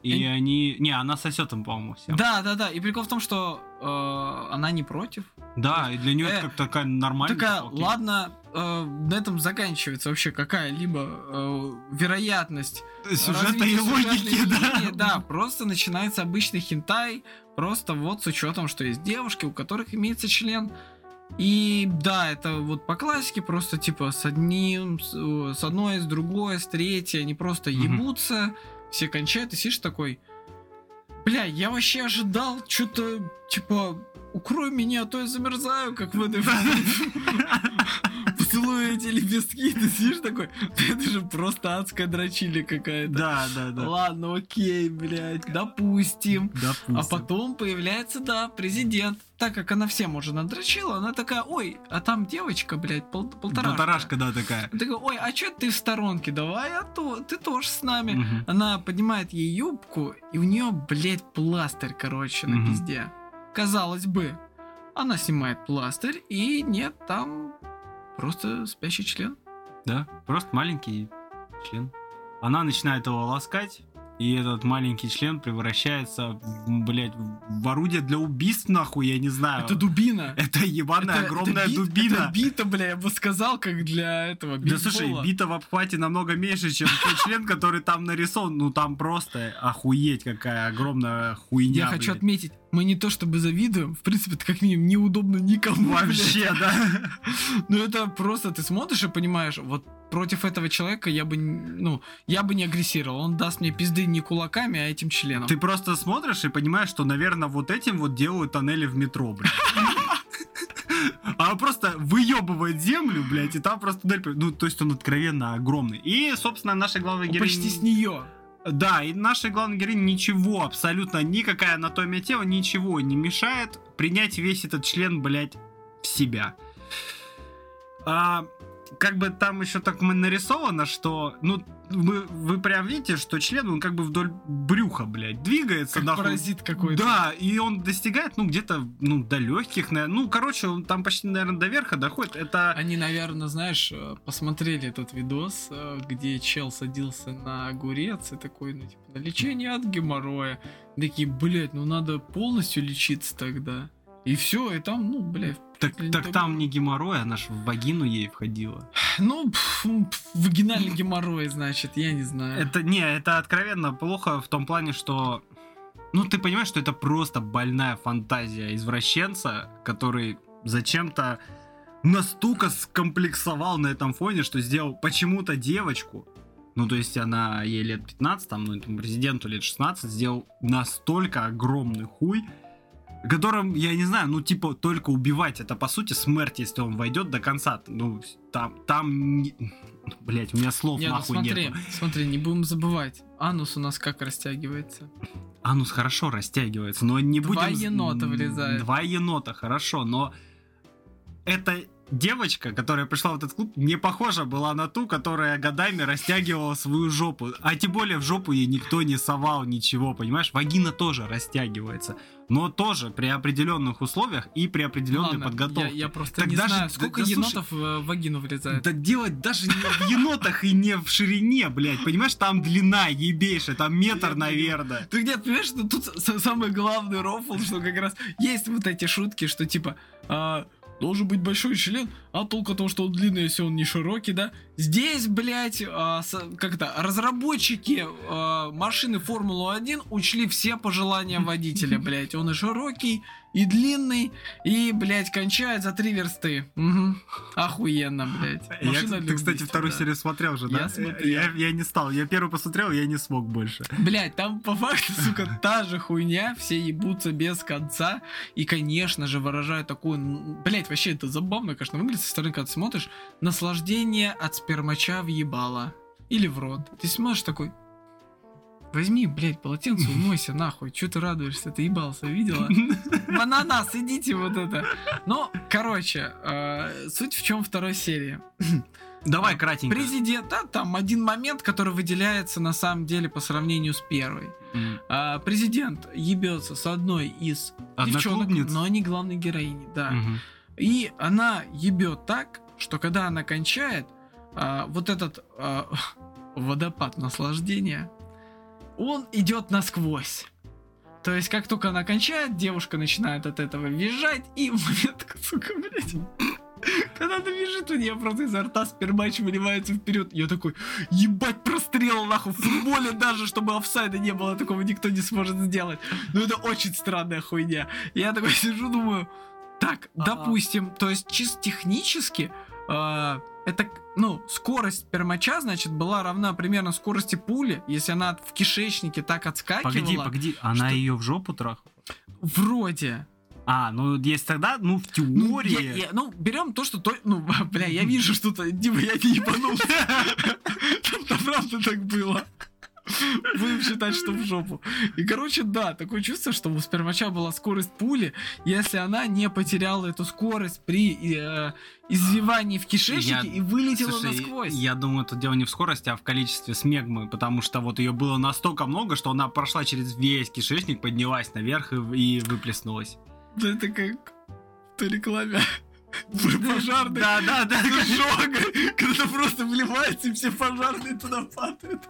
И они... Не, она сосет им, по-моему, всем.
Да, да, да. И прикол в том, что э, она не против.
Да, и для нее
Э,
это как такая нормальная.
Такая,
окей.
ладно, э, на этом заканчивается вообще какая-либо э, вероятность
Сюжета и логики, да.
линии, да, просто начинается обычный хентай, просто вот с учетом, что есть девушки, у которых имеется член. И да, это вот по классике просто типа с одним, с, э, с одной, с другой, с третьей, они просто ебутся, все кончают, и сидишь такой, бля, я вообще ожидал что-то, типа, укрой меня, а то я замерзаю, как в этой поцелуй эти лепестки, ты сидишь такой, это же просто адская дрочили какая-то.
Да, да, да.
Ладно, окей, блядь, допустим.
Допустим.
А потом появляется, да, президент. Так как она всем уже надрочила, она такая, ой, а там девочка, блядь, пол- полторашка.
Полторашка, да, такая.
Она такая, ой, а чё ты в сторонке? Давай, а то, ты тоже с нами.
Мгм.
Она поднимает ей юбку, и у нее, блядь, пластырь, короче, на
Мгм.
пизде. Казалось бы, она снимает пластырь, и нет, там просто спящий член.
Да, просто маленький член. Она начинает его ласкать, и этот маленький член превращается, в, блядь, в орудие для убийств, нахуй, я не знаю.
Это дубина.
Это ебаная
Это-
огромная
это бит-
дубина.
Это бита, бля, я бы сказал, как для этого
Да слушай,
бейсбола.
бита в обхвате намного меньше, чем тот член, который там нарисован. Ну там просто охуеть какая огромная хуйня.
Я хочу отметить, мы не то чтобы завидуем, в принципе, это как минимум неудобно никому. блядь.
Вообще, да.
Ну это просто ты смотришь и понимаешь, вот против этого человека я бы, ну, я бы не агрессировал. Он даст мне пизды не кулаками, а этим членом.
Ты просто смотришь и понимаешь, что, наверное, вот этим вот делают тоннели в метро, блядь. А просто выебывает землю, блядь, и там просто туннель... Ну, то есть он откровенно огромный. И, собственно, наша главная героиня...
почти с нее.
Да, и нашей главной героине ничего, абсолютно никакая анатомия тела, ничего не мешает принять весь этот член, блядь, в себя. А, как бы там еще так нарисовано, что, ну, вы, вы прям видите, что член, он как бы вдоль брюха, блядь, двигается.
Как
нахуй.
паразит какой-то.
Да, и он достигает, ну, где-то, ну, до легких, ну, короче, он там почти, наверное, до верха доходит. Это...
Они, наверное, знаешь, э, посмотрели этот видос, э, где чел садился на огурец и такой, ну, типа, на лечение от геморроя. Такие, блядь, ну надо полностью лечиться тогда. И все, и там, ну, блядь,
Так, так там не геморрой, она ж в вагину ей входила.
ну, пф, м, пф, вагинальный геморрой, значит, я не знаю.
Это не, это откровенно плохо в том плане, что ну ты понимаешь, что это просто больная фантазия извращенца, который зачем-то настолько скомплексовал на этом фоне, что сделал почему-то девочку, ну то есть она ей лет 15, там, ну этому президенту лет 16, сделал настолько огромный хуй, которым, я не знаю, ну типа только убивать, это по сути смерть, если он войдет до конца, ну там, там, блять, у меня слов
Не, ну
нахуй
смотри,
нету.
смотри, не будем забывать. Анус у нас как растягивается?
Анус хорошо растягивается, но не
Два
будем...
енота влезает.
Два енота, хорошо, но эта девочка, которая пришла в этот клуб, не похожа была на ту, которая годами растягивала свою жопу. А тем более в жопу ей никто не совал ничего, понимаешь? Вагина тоже растягивается. Но тоже при определенных условиях и при определенной
Ладно,
подготовке.
Я, я просто
Так
не
даже-
знаю, сколько
да слушай,
енотов э, в вагину влезает.
Да делать даже не в енотах и не в ширине, блядь. Понимаешь, там длина ебейшая, там метр, наверное.
Ты где понимаешь, что тут самый главный рофл, что как раз есть вот эти шутки, что типа а, должен быть большой член, а толк о том, что он длинный, если он не широкий, да? Здесь, блядь, а, с- как это, разработчики а, машины Формулы-1 учли все пожелания водителя, блядь. Он и широкий, и длинный, и, блядь, кончает за три версты. Мгм. Охуенно, блядь.
Я,
Машина
ты, кстати,
убийства,
вторую
да.
серию смотрел же,
Я
да?
смотрел.
Я, я не стал. Я первую посмотрел, я не смог больше.
Блять, там по факту, сука, та же хуйня, все ебутся без конца, и, конечно же, выражают такую, блять, вообще это забавно, конечно, выглядит со стороны, когда ты смотришь, наслаждение от спермача в ебало или в рот. Ты смотришь такой, возьми, блять, полотенце, умойся нахуй, что ты радуешься, ты ебался, видела? В ананас, идите вот это. Ну, короче, э, суть в чем второй серии.
Давай кратенько.
Президент, да, там один момент, который выделяется на самом деле по сравнению с первой. А, президент ебется с одной из девчонок, но они главной героини, да.
Мгм.
И она ебет так, что когда она кончает, а, вот этот а, водопад наслаждения, он идет насквозь. То есть, как только она кончает, девушка начинает от этого визжать, и в момент, сука, блядь, когда она визжит, у нее просто изо рта спермач выливается вперед. Я такой, ебать, прострел нахуй, в футболе даже, чтобы офсайда не было, такого никто не сможет сделать. Ну, это очень странная хуйня. Я такой сижу, думаю, так, допустим, то есть чисто технически э, это, ну, скорость пермача, значит, была равна примерно скорости пули, если она в кишечнике так отскакивала.
Погоди, погоди, она
Что-
ее в жопу трахала?
Вроде.
А, ну есть тогда, ну в
Ну,
теории.
я- я- ну, берем то, что... То, ну, бля, я вижу что-то... Дима, я не ебанулся. Там правда так было. Будем считать, что в жопу. И, короче, да, такое чувство, что у спермача была скорость пули, если она не потеряла эту скорость при э, извивании в кишечнике
Я-
и вылетела
Слушай,
насквозь.
я думаю, это дело не в скорости, а в количестве смегмы, потому что вот ее было настолько много, что она прошла через весь кишечник, поднялась наверх и, и выплеснулась.
Да это как в той рекламе. Пожарный.
Да, да, да.
Жога, когда просто вливается, и все пожарные туда падают.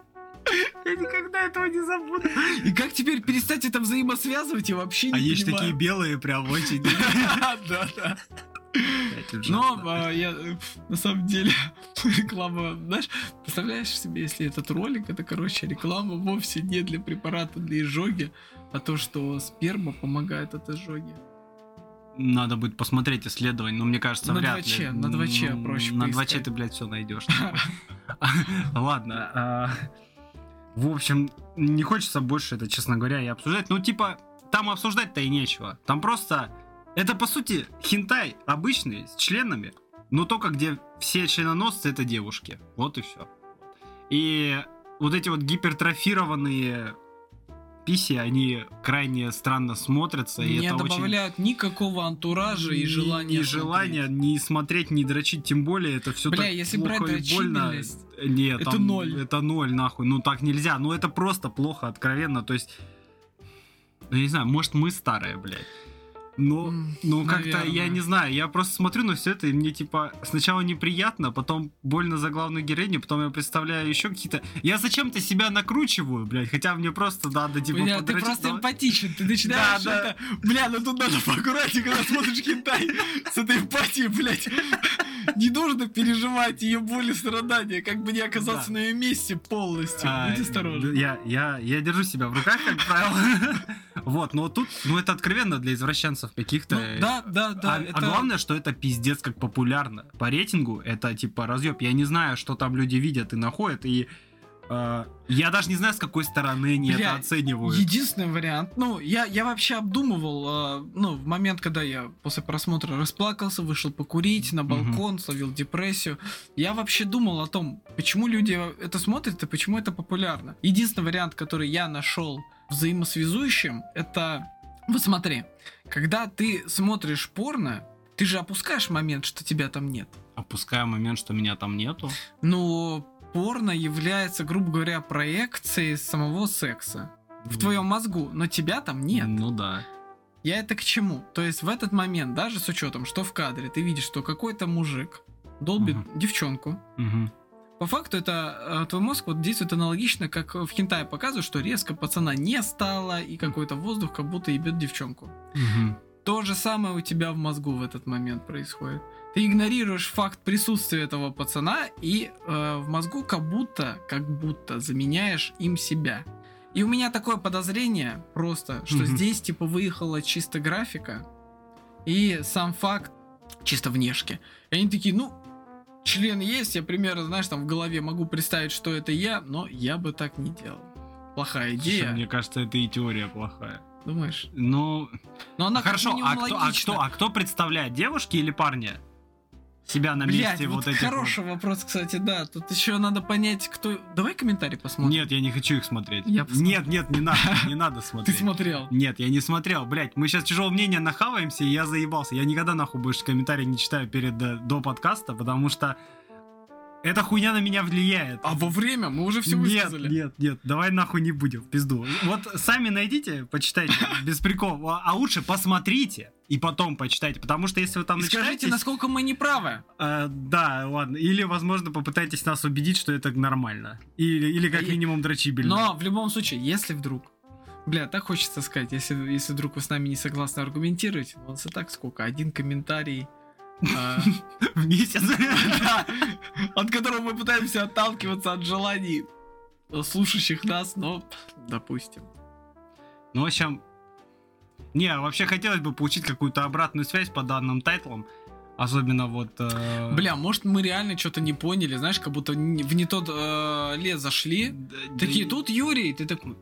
Я никогда этого не забуду.
И как теперь перестать это взаимосвязывать, я вообще не
А есть такие белые прям очень.
Да, да. Но а, я на самом деле реклама, знаешь, представляешь себе, если этот ролик, это, короче, реклама вовсе не для препарата для изжоги, а то, что сперма помогает от изжоги.
Надо будет посмотреть исследование, но мне кажется,
На
вряд
2Ч,
ли.
на 2Ч
М,
проще
На 2Ч
поискать.
ты, блядь, все найдешь. Ладно. В общем, не хочется больше это, честно говоря, и обсуждать. Ну, типа, там обсуждать-то и нечего. Там просто... Это, по сути, хентай обычный, с членами, но только где все членоносцы это девушки. Вот и все. И вот эти вот гипертрофированные писи, они крайне странно смотрятся. и
Не
это очень-
добавляют никакого антуража и
ни-
желания.
Ни желания не смотреть, не дрочить, тем более это все
Бля,
так
если
плохо
брать
и больно. Нет,
это
там-
ноль.
Это ноль, нахуй. Ну так нельзя. Ну это просто плохо, откровенно. То есть, ну я не знаю, может мы старые, блядь.
М,
ну как-то, я не знаю, я просто смотрю на все это, и мне типа сначала неприятно, потом больно за главную героиню, потом я представляю еще какие-то... Я зачем-то себя накручиваю, блядь, хотя мне просто надо, типа,
Бля, ты просто
но-
эмпатичен, ты начинаешь
Да, да.
это... Бля, ну тут надо поаккуратнее, когда смотришь Китай с этой эмпатией, блядь. Не нужно переживать ее боль и страдания, как бы не оказаться
Да.
на ее месте полностью.
А,
Будь осторожен.
Я, я, я держу себя в руках, как правило. Вот, но тут, ну это откровенно для извращенцев каких-то.
Ну, да, да, да.
а,
это-
а главное, что это пиздец как популярно. По рейтингу это типа разъеб. Я не знаю, что там люди видят и находят, и э, я даже не знаю, с какой стороны они
Бля,
это оценивают.
Единственный вариант, ну, я, я вообще обдумывал, э, ну, в момент, когда я после просмотра расплакался, вышел покурить на балкон, словил депрессию, я вообще думал о том, почему люди это смотрят и почему это популярно. Единственный вариант, который я нашел взаимосвязующим, это, вот смотри, когда ты смотришь порно, ты же опускаешь момент, что тебя там нет.
Опускаю момент, что меня там нету.
Но порно является, грубо говоря, проекцией самого секса в твоем мозгу, но тебя там нет.
Ну да.
Я это к чему? То есть в этот момент, даже с учетом, что в кадре ты видишь, что какой-то мужик долбит
Мгм.
девчонку,
Мгм.
По факту это э, твой мозг вот действует аналогично, как в хентае показывают, что резко пацана не стало, и какой-то воздух как будто ебет девчонку.
Мгм.
То же самое у тебя в мозгу в этот момент происходит. Ты игнорируешь факт присутствия этого пацана и э, в мозгу как будто, как будто заменяешь им себя. И у меня такое подозрение просто, что
Мгм.
здесь типа выехала чисто графика и сам факт чисто внешки. И они такие, ну, член есть, я примерно, знаешь, там в голове могу представить, что это я, но я бы так не делал. Плохая
Слушай,
идея,
мне кажется, это и теория плохая.
думаешь?
Ну,
Но она
Хорошо, а кто, а, кто, а кто представляет, девушки или парня? Себя на
Блядь,
месте
вот
вот, этих
хороший вопрос, кстати, да. Тут еще надо понять, кто... Давай комментарий
вот-
посмотрим.
Нет, я не хочу их смотреть.
Я посмотрю.
нет, нет, не надо, не надо
Ты
смотреть.
смотрел.
Нет, я не смотрел. Блять, мы сейчас чужого мнения нахаваемся, и я заебался. Я никогда нахуй больше комментарий не читаю перед э, до подкаста, потому что эта хуйня на меня влияет.
А во время мы уже все
нет,
высказали.
нет, нет, давай нахуй не будем, в пизду. Вот сами найдите, почитайте, без приколов. А, а лучше посмотрите и потом почитайте, потому что если вы там
И скажите, насколько мы не правы.
э, да, ладно. Или, возможно, попытайтесь нас убедить, что это нормально. Или, или как
И-
минимум дрочибельно.
Но в любом случае, если вдруг... Бля, так хочется сказать, если, если вдруг вы с нами не согласны аргументировать, у нас и так сколько? Один комментарий, а,
В месяц.
да, от которого мы пытаемся отталкиваться от желаний слушающих нас, но допустим.
Ну, в общем... Не, вообще хотелось бы получить какую-то обратную связь по данным тайтлам. Особенно вот... э,
Бля, может мы реально что-то не поняли, знаешь, как будто в не тот э, лес зашли.
д-
Такие,
д-
тут Юрий, ты такой,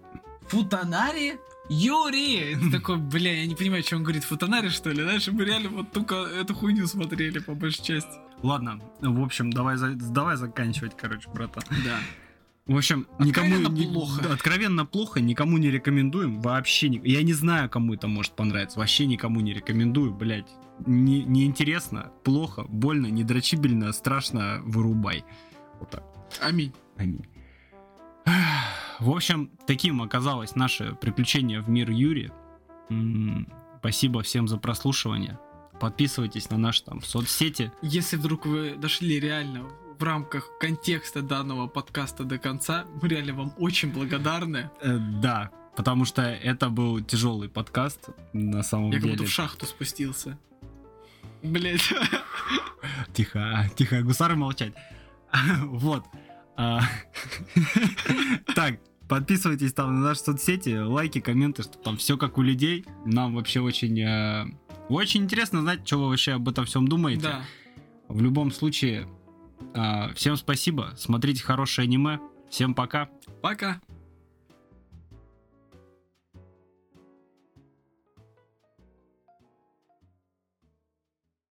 футонари? Юрий! Ты такой, бля, я не понимаю, что он говорит, футонари, что ли? Знаешь, мы реально вот только эту хуйню смотрели, по большей части.
Ладно, в общем, давай, давай заканчивать, короче, братан.
Да.
В общем, никому
Откровенно
не-
плохо.
да, откровенно плохо, никому не рекомендуем, вообще не, я не знаю, кому это может понравиться, вообще никому не рекомендую, блядь, не, неинтересно, плохо, больно, недрочибельно, страшно, вырубай. Вот так.
Аминь.
Аминь. В общем, таким оказалось наше приключение в мир Юри. Спасибо всем за прослушивание. Подписывайтесь на наши там соцсети.
Если вдруг вы дошли реально в рамках контекста данного подкаста до конца, мы реально вам очень благодарны.
Э, да, потому что это был тяжелый подкаст на самом
Я как
деле.
будто в шахту спустился. Блять.
Тихо, тихо, гусары молчать. Вот. А, Так, подписывайтесь там на наши соцсети, лайки, комменты, что там все как у людей. Нам вообще очень, э, очень интересно знать, что вы вообще об этом всем думаете.
Да.
В любом случае, а, всем спасибо, смотрите хорошее аниме, всем пока.
Пока.